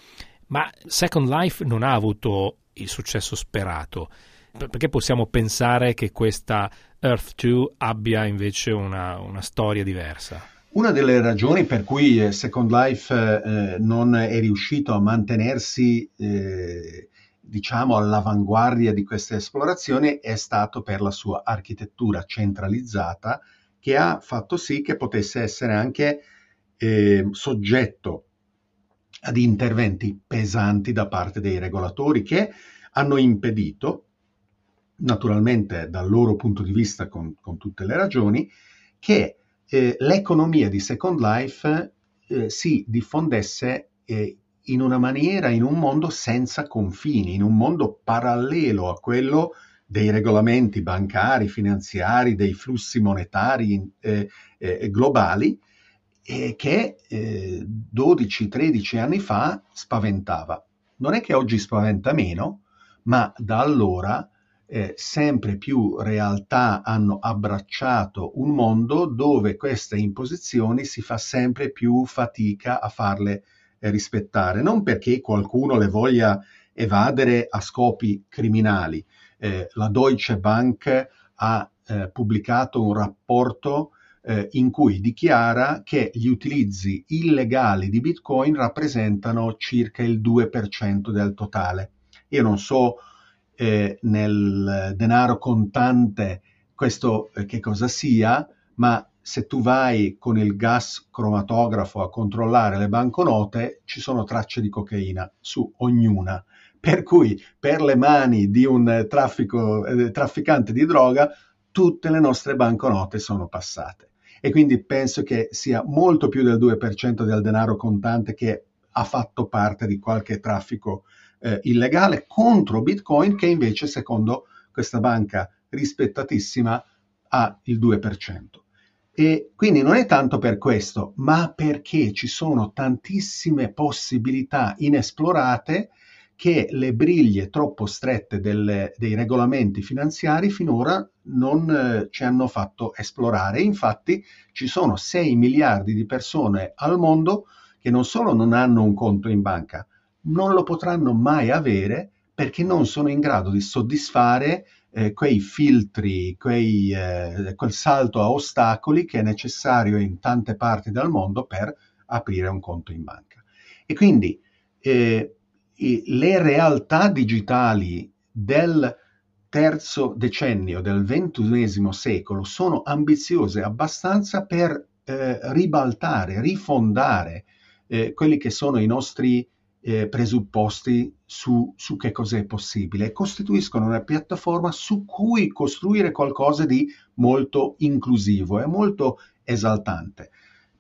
ma Second Life non ha avuto il successo sperato? Perché possiamo pensare che questa Earth 2 abbia invece una, una storia diversa? Una delle ragioni per cui eh, Second Life eh, non è riuscito a mantenersi, eh, diciamo, all'avanguardia di queste esplorazioni è stato per la sua architettura centralizzata che ha fatto sì che potesse essere anche eh, soggetto ad interventi pesanti da parte dei regolatori che hanno impedito naturalmente dal loro punto di vista con, con tutte le ragioni, che eh, l'economia di Second Life eh, si diffondesse eh, in una maniera, in un mondo senza confini, in un mondo parallelo a quello dei regolamenti bancari, finanziari, dei flussi monetari eh, eh, globali, che 12-13 anni fa spaventava. Non è che oggi spaventa meno, ma da allora eh, sempre più realtà hanno abbracciato un mondo dove queste imposizioni si fa sempre più fatica a farle eh, rispettare, non perché qualcuno le voglia evadere a scopi criminali. Eh, la Deutsche Bank ha eh, pubblicato un rapporto eh, in cui dichiara che gli utilizzi illegali di Bitcoin rappresentano circa il 2% del totale. Io non so eh, nel denaro contante questo eh, che cosa sia, ma se tu vai con il gas cromatografo a controllare le banconote, ci sono tracce di cocaina su ognuna. Per cui per le mani di un traffico, eh, trafficante di droga, tutte le nostre banconote sono passate. E quindi penso che sia molto più del 2% del denaro contante che ha fatto parte di qualche traffico eh, illegale contro Bitcoin che invece secondo questa banca rispettatissima ha il 2%. E quindi non è tanto per questo, ma perché ci sono tantissime possibilità inesplorate che le briglie troppo strette delle, dei regolamenti finanziari finora non eh, ci hanno fatto esplorare. Infatti ci sono 6 miliardi di persone al mondo che non solo non hanno un conto in banca, non lo potranno mai avere perché non sono in grado di soddisfare eh, quei filtri, quei, eh, quel salto a ostacoli che è necessario in tante parti del mondo per aprire un conto in banca. E quindi eh, le realtà digitali del terzo decennio del ventunesimo secolo sono ambiziose abbastanza per eh, ribaltare, rifondare eh, quelli che sono i nostri eh, presupposti su, su, che cos'è possibile. E costituiscono una piattaforma su cui costruire qualcosa di molto inclusivo e molto esaltante.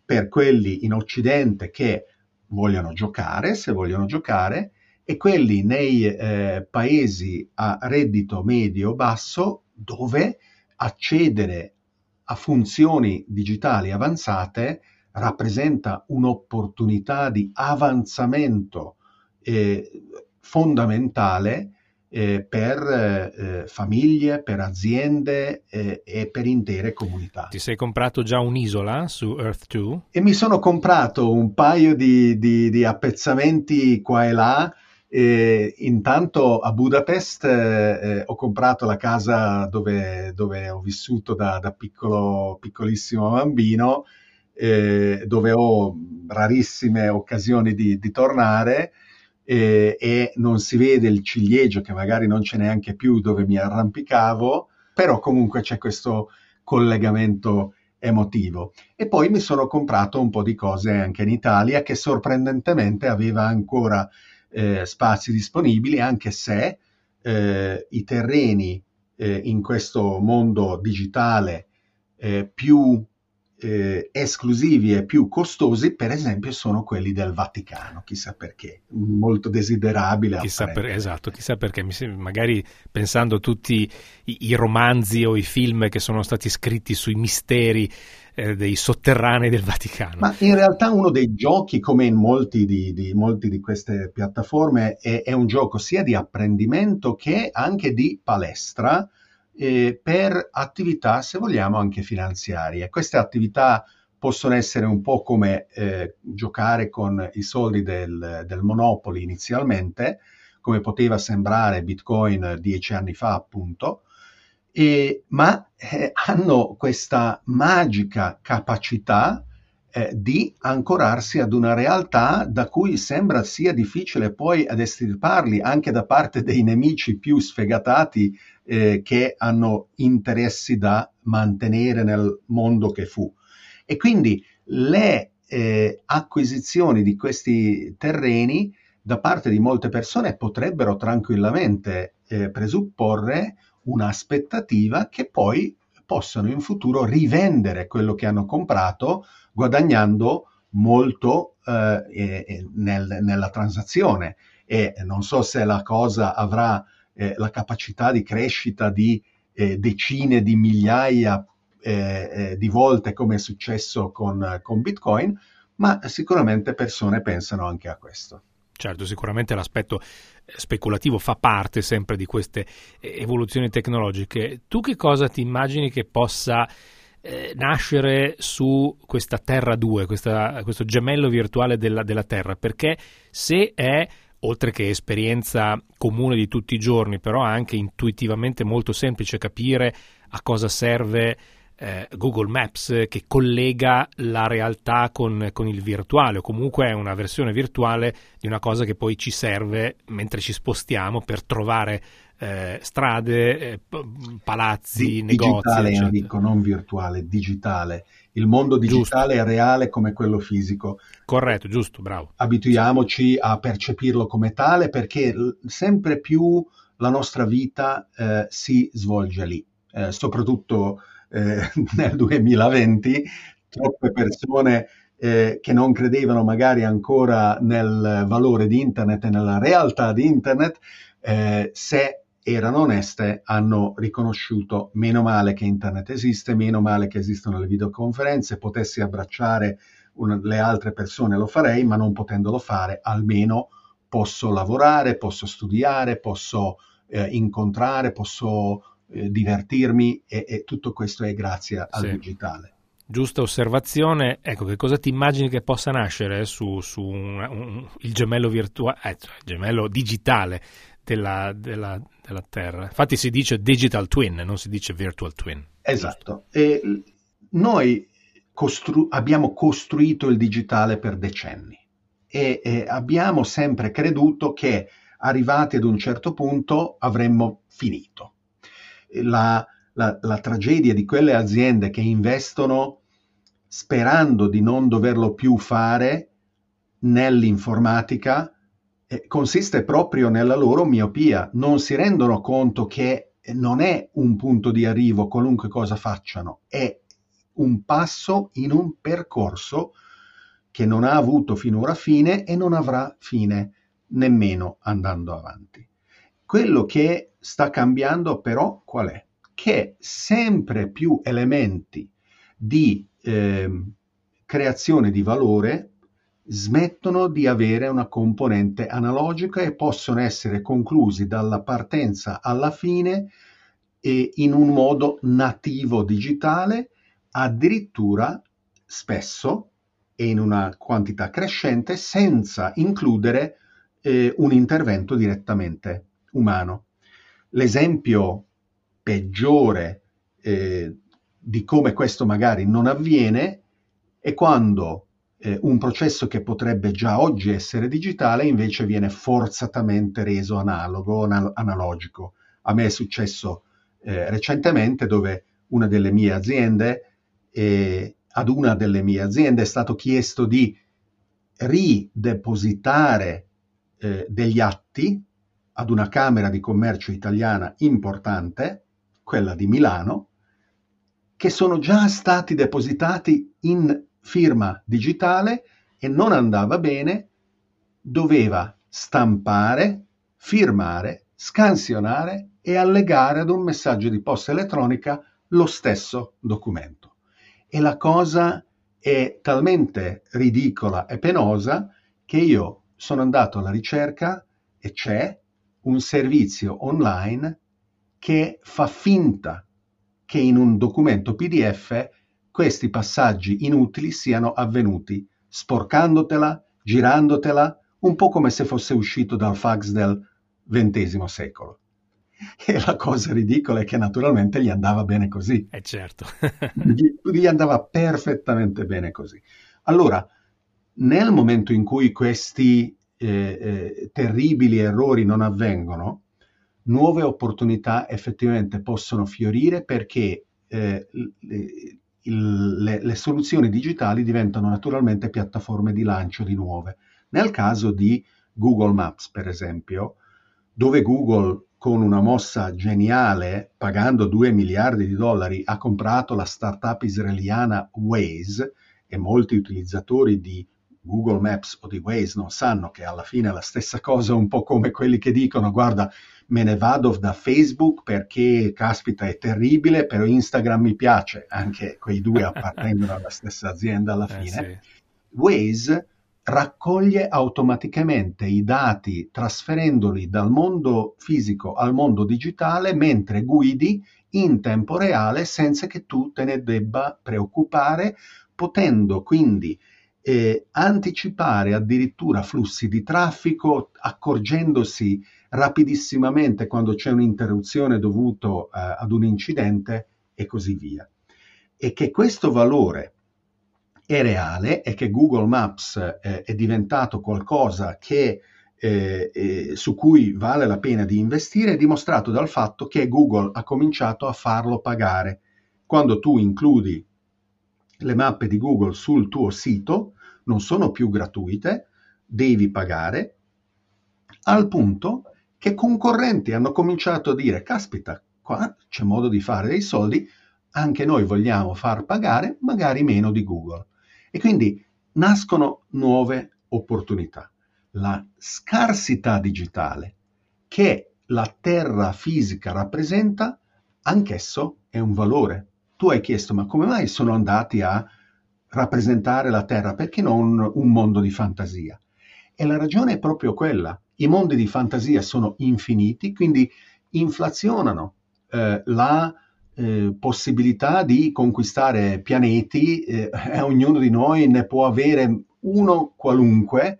Per quelli in Occidente che vogliono giocare, se vogliono giocare, e quelli nei eh, paesi a reddito medio-basso dove accedere a funzioni digitali avanzate rappresenta un'opportunità di avanzamento eh, fondamentale eh, per eh, famiglie, per aziende eh, e per intere comunità. Ti sei comprato già un'isola su Earth 2? E mi sono comprato un paio di, di, di appezzamenti qua e là. E intanto a Budapest eh, ho comprato la casa dove, dove ho vissuto da, da piccolo, piccolissimo bambino eh, dove ho rarissime occasioni di, di tornare eh, e non si vede il ciliegio che magari non c'è neanche più dove mi arrampicavo, però comunque c'è questo collegamento emotivo. E poi mi sono comprato un po' di cose anche in Italia che sorprendentemente aveva ancora eh, spazi disponibili, anche se eh, i terreni eh, in questo mondo digitale eh, più eh, esclusivi e più costosi, per esempio, sono quelli del Vaticano, chissà perché, molto desiderabile. Chissà per, esatto, chissà perché, magari pensando a tutti i, i, romanzi o i film che sono stati scritti sui misteri eh, dei sotterranei del Vaticano. Ma in realtà uno dei giochi, come in molti di, di, molti di queste piattaforme, è, è un gioco sia di apprendimento che anche di palestra, eh, per attività, se vogliamo, anche finanziarie. Queste attività possono essere un po' come eh, giocare con i soldi del, del Monopoli inizialmente, come poteva sembrare Bitcoin dieci anni fa, appunto, e, ma eh, hanno questa magica capacità eh, di ancorarsi ad una realtà da cui sembra sia difficile poi ad estirparli anche da parte dei nemici più sfegatati eh, che hanno interessi da mantenere nel mondo che fu. E quindi le eh, acquisizioni di questi terreni da parte di molte persone potrebbero tranquillamente eh, presupporre un'aspettativa che poi possano in futuro rivendere quello che hanno comprato guadagnando molto eh, nel, nella transazione e non so se la cosa avrà eh, la capacità di crescita di eh, decine di migliaia eh, eh, di volte come è successo con, con Bitcoin, ma sicuramente persone pensano anche a questo. Certo, sicuramente l'aspetto eh, speculativo fa parte sempre di queste evoluzioni tecnologiche. Tu che cosa ti immagini che possa eh, nascere su questa Terra 2, questa, questo gemello virtuale della, della Terra? Perché se è oltre che esperienza comune di tutti i giorni, però anche intuitivamente molto semplice capire a cosa serve eh, Google Maps che collega la realtà con, con, il virtuale o comunque è una versione virtuale di una cosa che poi ci serve mentre ci spostiamo per trovare eh, strade, eh, palazzi, Di, negozi. Digitale Enrico, non virtuale, digitale. Il mondo digitale giusto. è reale come quello fisico. Corretto, giusto, bravo. Abituiamoci a percepirlo come tale perché sempre più la nostra vita eh, si svolge lì. Eh, soprattutto eh, [laughs] nel 2020, troppe persone eh, che non credevano magari ancora nel valore di internet e nella realtà di internet, eh, se erano oneste, hanno riconosciuto meno male che internet esiste, meno male che esistono le videoconferenze, potessi abbracciare una, le altre persone lo farei, ma non potendolo fare, almeno posso lavorare, posso studiare, posso eh, incontrare, posso eh, divertirmi e, e, tutto questo è grazie al sì. digitale. Giusta osservazione, ecco che cosa ti immagini che possa nascere su, su un, un, il gemello virtuale, eh, cioè il gemello digitale della, della, della, Terra. Infatti si dice digital twin, non si dice virtual twin. Esatto. E noi costru- abbiamo costruito il digitale per decenni e, e abbiamo sempre creduto che arrivati ad un certo punto avremmo finito la, la, la tragedia di quelle aziende che investono sperando di non doverlo più fare nell'informatica consiste proprio nella loro miopia. Non si rendono conto che non è un punto di arrivo qualunque cosa facciano, è un passo in un percorso che non ha avuto finora fine e non avrà fine nemmeno andando avanti. Quello che sta cambiando però qual è? Che sempre più elementi di eh, creazione di valore smettono di avere una componente analogica e possono essere conclusi dalla partenza alla fine e in un modo nativo digitale, addirittura spesso e in una quantità crescente senza includere eh, un intervento direttamente umano. L'esempio peggiore eh, di come questo magari non avviene è quando eh, un processo che potrebbe già oggi essere digitale invece viene forzatamente reso analogo, anal- analogico. A me è successo eh, recentemente dove una delle mie aziende, eh, ad una delle mie aziende è stato chiesto di ridepositare eh, degli atti ad una Camera di Commercio italiana importante, quella di Milano, che sono già stati depositati in firma digitale e non andava bene, doveva stampare, firmare, scansionare e allegare ad un messaggio di posta elettronica lo stesso documento. E la cosa è talmente ridicola e penosa che io sono andato alla ricerca e c'è un servizio online che fa finta che in un documento PDF questi passaggi inutili siano avvenuti, sporcandotela, girandotela, un po' come se fosse uscito dal fax del XX secolo. E la cosa ridicola è che naturalmente gli andava bene così. Eh certo. gli, gli andava perfettamente bene così. Allora, nel momento in cui questi eh, eh, terribili errori non avvengono, nuove opportunità effettivamente possono fiorire perché le, le, le, soluzioni digitali diventano naturalmente piattaforme di lancio di nuove. Nel caso di Google Maps, per esempio, dove Google con una mossa geniale, pagando 2 miliardi di dollari, ha comprato la startup israeliana Waze e molti utilizzatori di Google Maps o di Waze non sanno che alla fine è la stessa cosa, un po' come quelli che dicono guarda me ne vado da Facebook perché caspita è terribile, però Instagram mi piace, anche quei due appartengono alla stessa azienda alla eh, fine. Eh sì. Waze raccoglie automaticamente i dati trasferendoli dal mondo fisico al mondo digitale mentre guidi in tempo reale senza che tu te ne debba preoccupare, potendo quindi eh, anticipare addirittura flussi di traffico, accorgendosi rapidissimamente quando c'è un'interruzione dovuta eh, ad un incidente e così via. E che questo valore è reale e che Google Maps eh, è diventato qualcosa che, eh, eh, su cui vale la pena di investire è dimostrato dal fatto che Google ha cominciato a farlo pagare. Quando tu includi le mappe di Google sul tuo sito, non sono più gratuite, devi pagare, al punto che concorrenti hanno cominciato a dire, caspita, qua c'è modo di fare dei soldi, anche noi vogliamo far pagare magari meno di Google. E quindi nascono nuove opportunità. La scarsità digitale che la terra fisica rappresenta, anch'esso è un valore. Tu hai chiesto, ma come mai sono andati a rappresentare la terra? Perché non un mondo di fantasia? E la ragione è proprio quella. I mondi di fantasia sono infiniti, quindi inflazionano eh, la eh, possibilità di conquistare pianeti, eh, [laughs] ognuno di noi ne può avere uno qualunque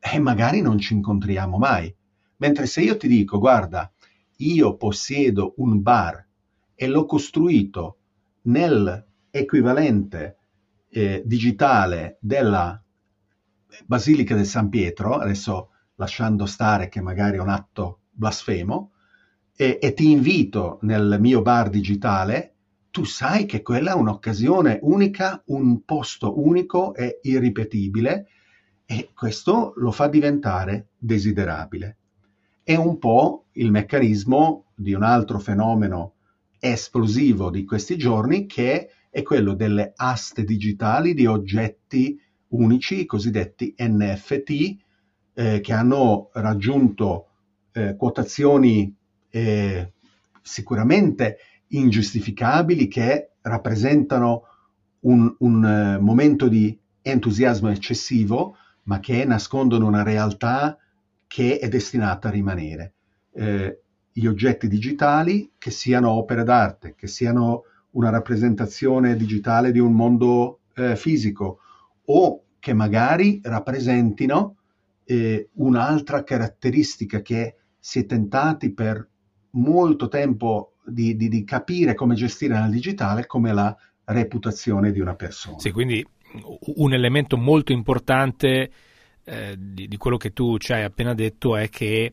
e magari non ci incontriamo mai. Mentre se io ti dico, guarda, io possiedo un bar e l'ho costruito nell'equivalente eh, digitale della Basilica del San Pietro, adesso lasciando stare che magari è un atto blasfemo, e, e ti invito nel mio bar digitale, tu sai che quella è un'occasione unica, un posto unico e irripetibile e questo lo fa diventare desiderabile. È un po' il meccanismo di un altro fenomeno esplosivo di questi giorni che è quello delle aste digitali di oggetti unici, i cosiddetti NFT, eh, che hanno raggiunto eh, quotazioni eh, sicuramente ingiustificabili che rappresentano un, un uh, momento di entusiasmo eccessivo, ma che nascondono una realtà che è destinata a rimanere. Eh, gli oggetti digitali, che siano opere d'arte, che siano una rappresentazione digitale di un mondo eh, fisico o che magari rappresentino eh, un'altra caratteristica che si è tentati per molto tempo di, di, di capire come gestire nel digitale come la reputazione di una persona. Sì, quindi un elemento molto importante eh, di, di, quello che tu ci hai appena detto è che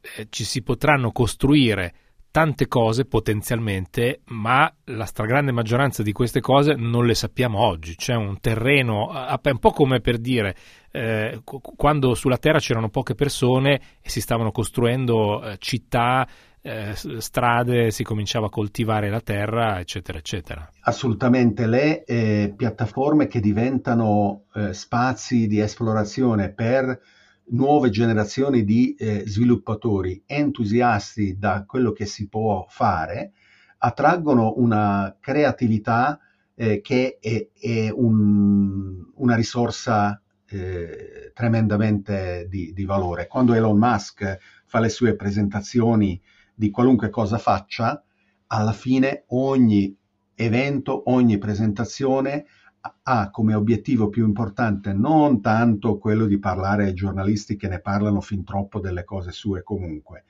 eh, ci si potranno costruire tante cose potenzialmente, ma la stragrande maggioranza di queste cose non le sappiamo oggi. C'è un terreno, un po' come per dire, eh, quando sulla Terra c'erano poche persone e si stavano costruendo eh, città, eh, strade, si cominciava a coltivare la terra, eccetera, eccetera. Assolutamente, le eh, piattaforme che diventano eh, spazi di esplorazione per nuove generazioni di eh, sviluppatori entusiasti da quello che si può fare, attraggono una creatività eh, che è, è un, una risorsa eh, tremendamente di, di, valore. Quando Elon Musk fa le sue presentazioni di qualunque cosa faccia, alla fine ogni evento, ogni presentazione ha come obiettivo più importante non tanto quello di parlare ai giornalisti che ne parlano fin troppo delle cose sue comunque,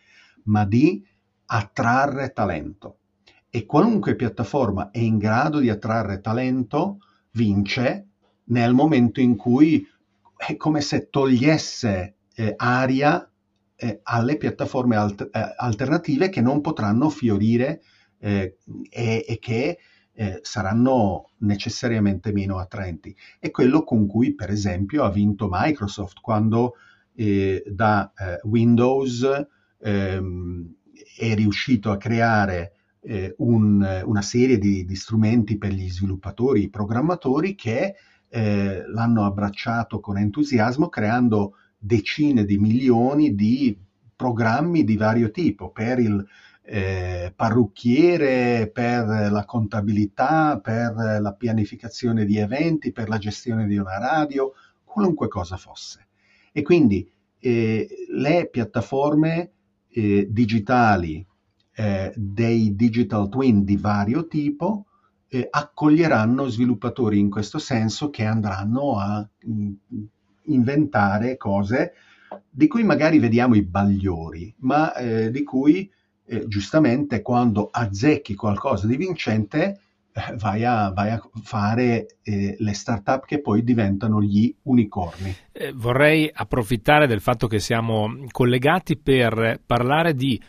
ma di attrarre talento. E qualunque piattaforma è in grado di attrarre talento vince nel momento in cui è come se togliesse eh, aria eh, alle piattaforme alt- eh, alternative che non potranno fiorire eh, e, e, che eh, saranno necessariamente meno attraenti. È quello con cui, per esempio, ha vinto Microsoft quando eh, da eh, Windows ehm, è riuscito a creare eh, un, una serie di, di, strumenti per gli sviluppatori, i programmatori che eh, l'hanno abbracciato con entusiasmo creando decine di milioni di programmi di vario tipo per il eh, parrucchiere, per la contabilità, per la pianificazione di eventi, per la gestione di una radio, qualunque cosa fosse. E quindi eh, le piattaforme eh, digitali eh, dei digital twin di vario tipo eh, accoglieranno sviluppatori in questo senso che andranno a mh, mm, inventare cose di cui magari vediamo i bagliori, ma eh, di cui eh, giustamente quando azzecchi qualcosa di vincente eh, vai, a, vai, a, fare eh, le start-up che poi diventano gli unicorni. Eh, vorrei approfittare del fatto che siamo collegati per parlare di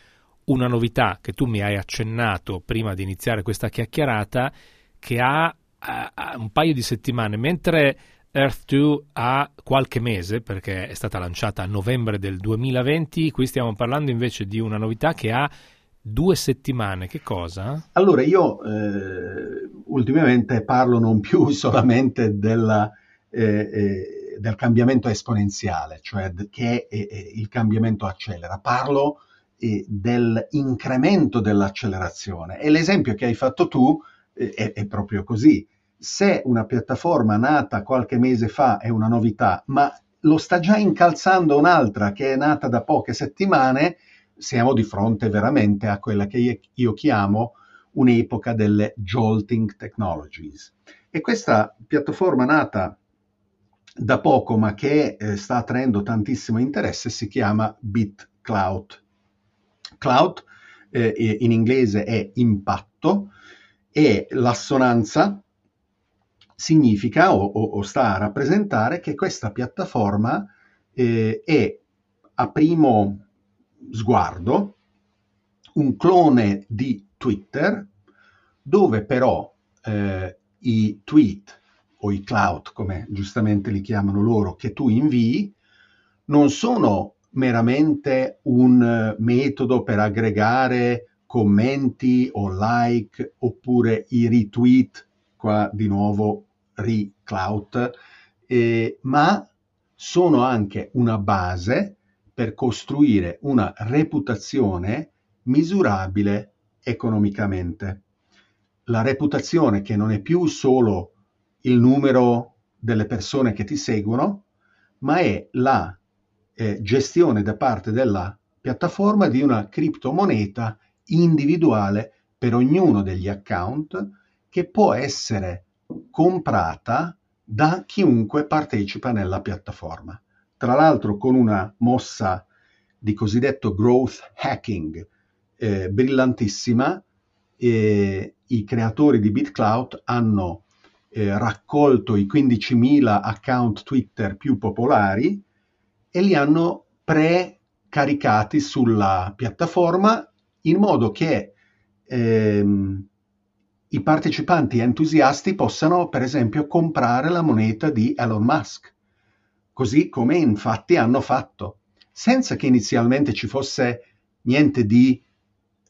una novità che tu mi hai accennato prima di iniziare questa chiacchierata che ha, ha, ha un paio di settimane, mentre Earth 2 ha qualche mese perché è stata lanciata a novembre del 2020, qui stiamo parlando invece di una novità che ha due settimane, che cosa? Allora io eh, ultimamente parlo non più [laughs] solamente della, eh, eh, del cambiamento esponenziale, cioè che il cambiamento accelera, parlo eh, dell'incremento dell'accelerazione. E l'esempio che hai fatto tu eh, è, è proprio così se una piattaforma nata qualche mese fa è una novità, ma lo sta già incalzando un'altra che è nata da poche settimane, siamo di fronte veramente a quella che io chiamo un'epoca delle jolting technologies. E questa piattaforma nata da poco ma che eh, sta attraendo tantissimo interesse si chiama BitCloud. Cloud eh, in inglese è impatto e l'assonanza significa o, o, o sta a rappresentare che questa piattaforma eh, è a primo sguardo un clone di Twitter dove però eh, i tweet o i cloud, come giustamente li chiamano loro, che tu invii, non sono meramente un metodo per aggregare commenti o like oppure i retweet, qua di nuovo re-cloud, eh, ma sono anche una base per costruire una reputazione misurabile economicamente. La reputazione che non è più solo il numero delle persone che ti seguono, ma è la eh, gestione da parte della piattaforma di una criptomoneta individuale per ognuno degli account che può essere comprata da chiunque partecipa nella piattaforma. Tra l'altro con una mossa di cosiddetto growth hacking eh, brillantissima, eh, i creatori di BitCloud hanno eh, raccolto i 15.000 account Twitter più popolari e li hanno pre-caricati sulla piattaforma in modo che ehm, i partecipanti entusiasti possano, per esempio, comprare la moneta di Elon Musk, così come infatti hanno fatto, senza che inizialmente ci fosse niente di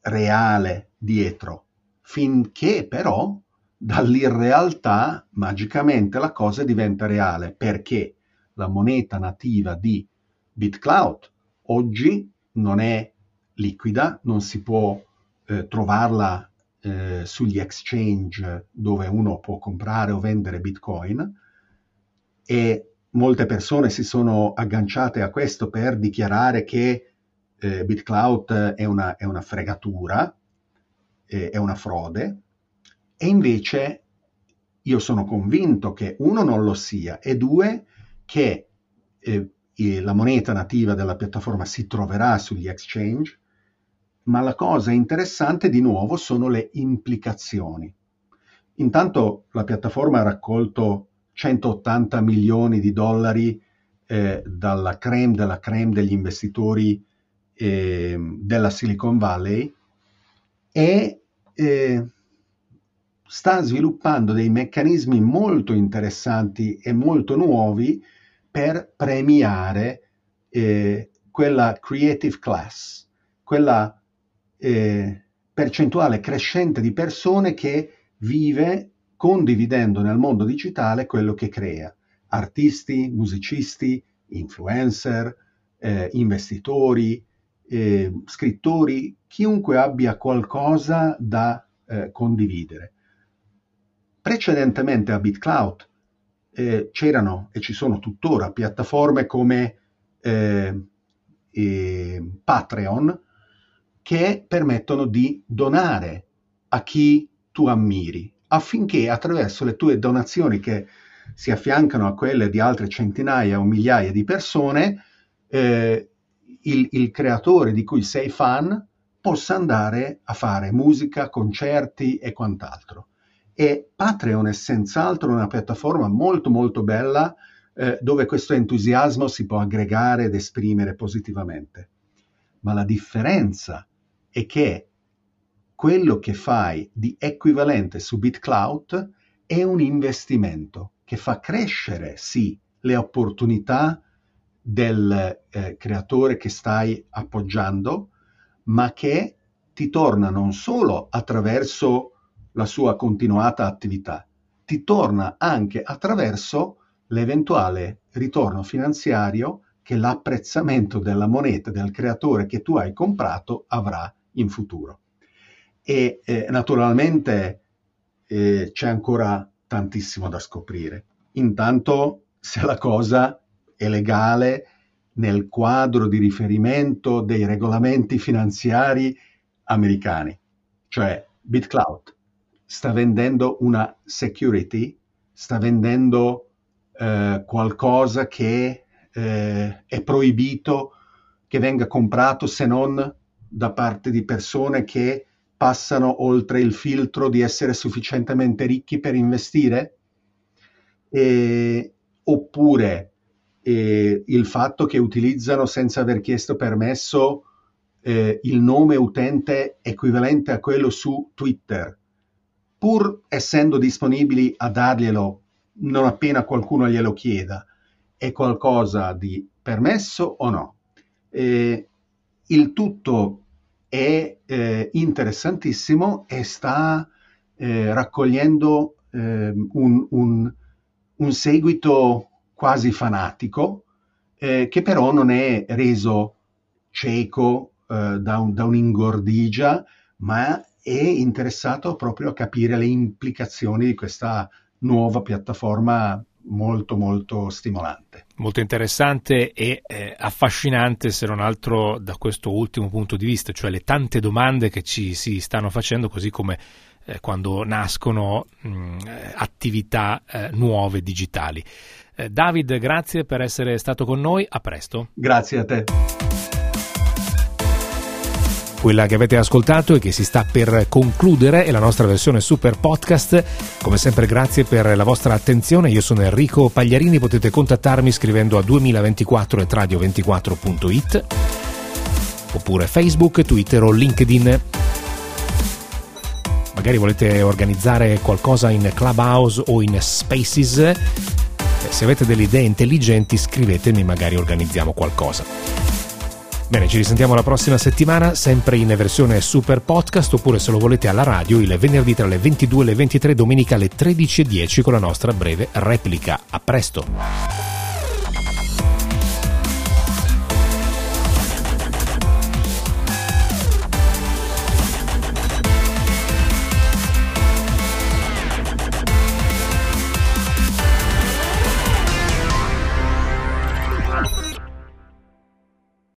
reale dietro, finché però dall'irrealtà magicamente la cosa diventa reale, perché la moneta nativa di BitCloud oggi non è liquida, non si può eh, trovarla eh, sugli exchange dove uno può comprare o vendere bitcoin e molte persone si sono agganciate a questo per dichiarare che eh, BitCloud è una, è una fregatura, eh, è una frode. E invece io sono convinto che uno non lo sia e due che eh, la moneta nativa della piattaforma si troverà sugli exchange ma la cosa interessante di nuovo sono le implicazioni. Intanto la piattaforma ha raccolto 180 milioni di dollari eh, dalla creme della creme degli investitori eh, della Silicon Valley e eh, sta sviluppando dei meccanismi molto interessanti e molto nuovi per premiare eh, quella creative class quella eh, percentuale crescente di persone che vive condividendo nel mondo digitale quello che crea. Artisti, musicisti, influencer, eh, investitori, eh, scrittori, chiunque abbia qualcosa da eh, condividere. Precedentemente a BitCloud eh, c'erano e ci sono tuttora piattaforme come eh, Patreon che permettono di donare a chi tu ammiri affinché attraverso le tue donazioni che si affiancano a quelle di altre centinaia o migliaia di persone, eh, il, il creatore di cui sei fan possa andare a fare musica, concerti e quant'altro. E Patreon è senz'altro una piattaforma molto molto bella eh, dove questo entusiasmo si può aggregare ed esprimere positivamente. Ma la differenza è che quello che fai di equivalente su BitCloud è un investimento che fa crescere, sì, le opportunità del eh, creatore che stai appoggiando, ma che ti torna non solo attraverso la sua continuata attività, ti torna anche attraverso l'eventuale ritorno finanziario che l'apprezzamento della moneta del creatore che tu hai comprato avrà in futuro e eh, naturalmente eh, c'è ancora tantissimo da scoprire. Intanto se la cosa è legale nel quadro di riferimento dei regolamenti finanziari americani, cioè BitCloud sta vendendo una security, sta vendendo eh, qualcosa che eh, è proibito che venga comprato se non da parte di persone che passano oltre il filtro di essere sufficientemente ricchi per investire? E, oppure eh, il fatto che utilizzano senza aver chiesto permesso eh, il nome utente equivalente a quello su Twitter, pur essendo disponibili a darglielo non appena qualcuno glielo chieda, è qualcosa di permesso o no? Eh, il tutto è eh, interessantissimo e sta eh, raccogliendo eh, un, un, un, seguito quasi fanatico eh, che però non è reso cieco eh, da, un, da un'ingordigia, ma è interessato proprio a capire le implicazioni di questa nuova piattaforma molto molto stimolante. Molto interessante e eh, affascinante se non altro da questo ultimo punto di vista, cioè le tante domande che ci si stanno facendo così come eh, quando nascono mh, attività eh, nuove digitali. Eh, David, grazie per essere stato con noi, a presto. Grazie a te. Quella che avete ascoltato e che si sta per concludere è la nostra versione super podcast. Come sempre grazie per la vostra attenzione. Io sono Enrico Pagliarini, potete contattarmi scrivendo a 2024 e radio24.it oppure Facebook, Twitter o LinkedIn. Magari volete organizzare qualcosa in Clubhouse o in Spaces. Se avete delle idee intelligenti scrivetemi, magari organizziamo qualcosa. Bene, ci risentiamo la prossima settimana, sempre in versione super podcast, oppure se lo volete alla radio il venerdì tra le 22 e le 23, domenica alle 13.10 con la nostra breve replica. A presto!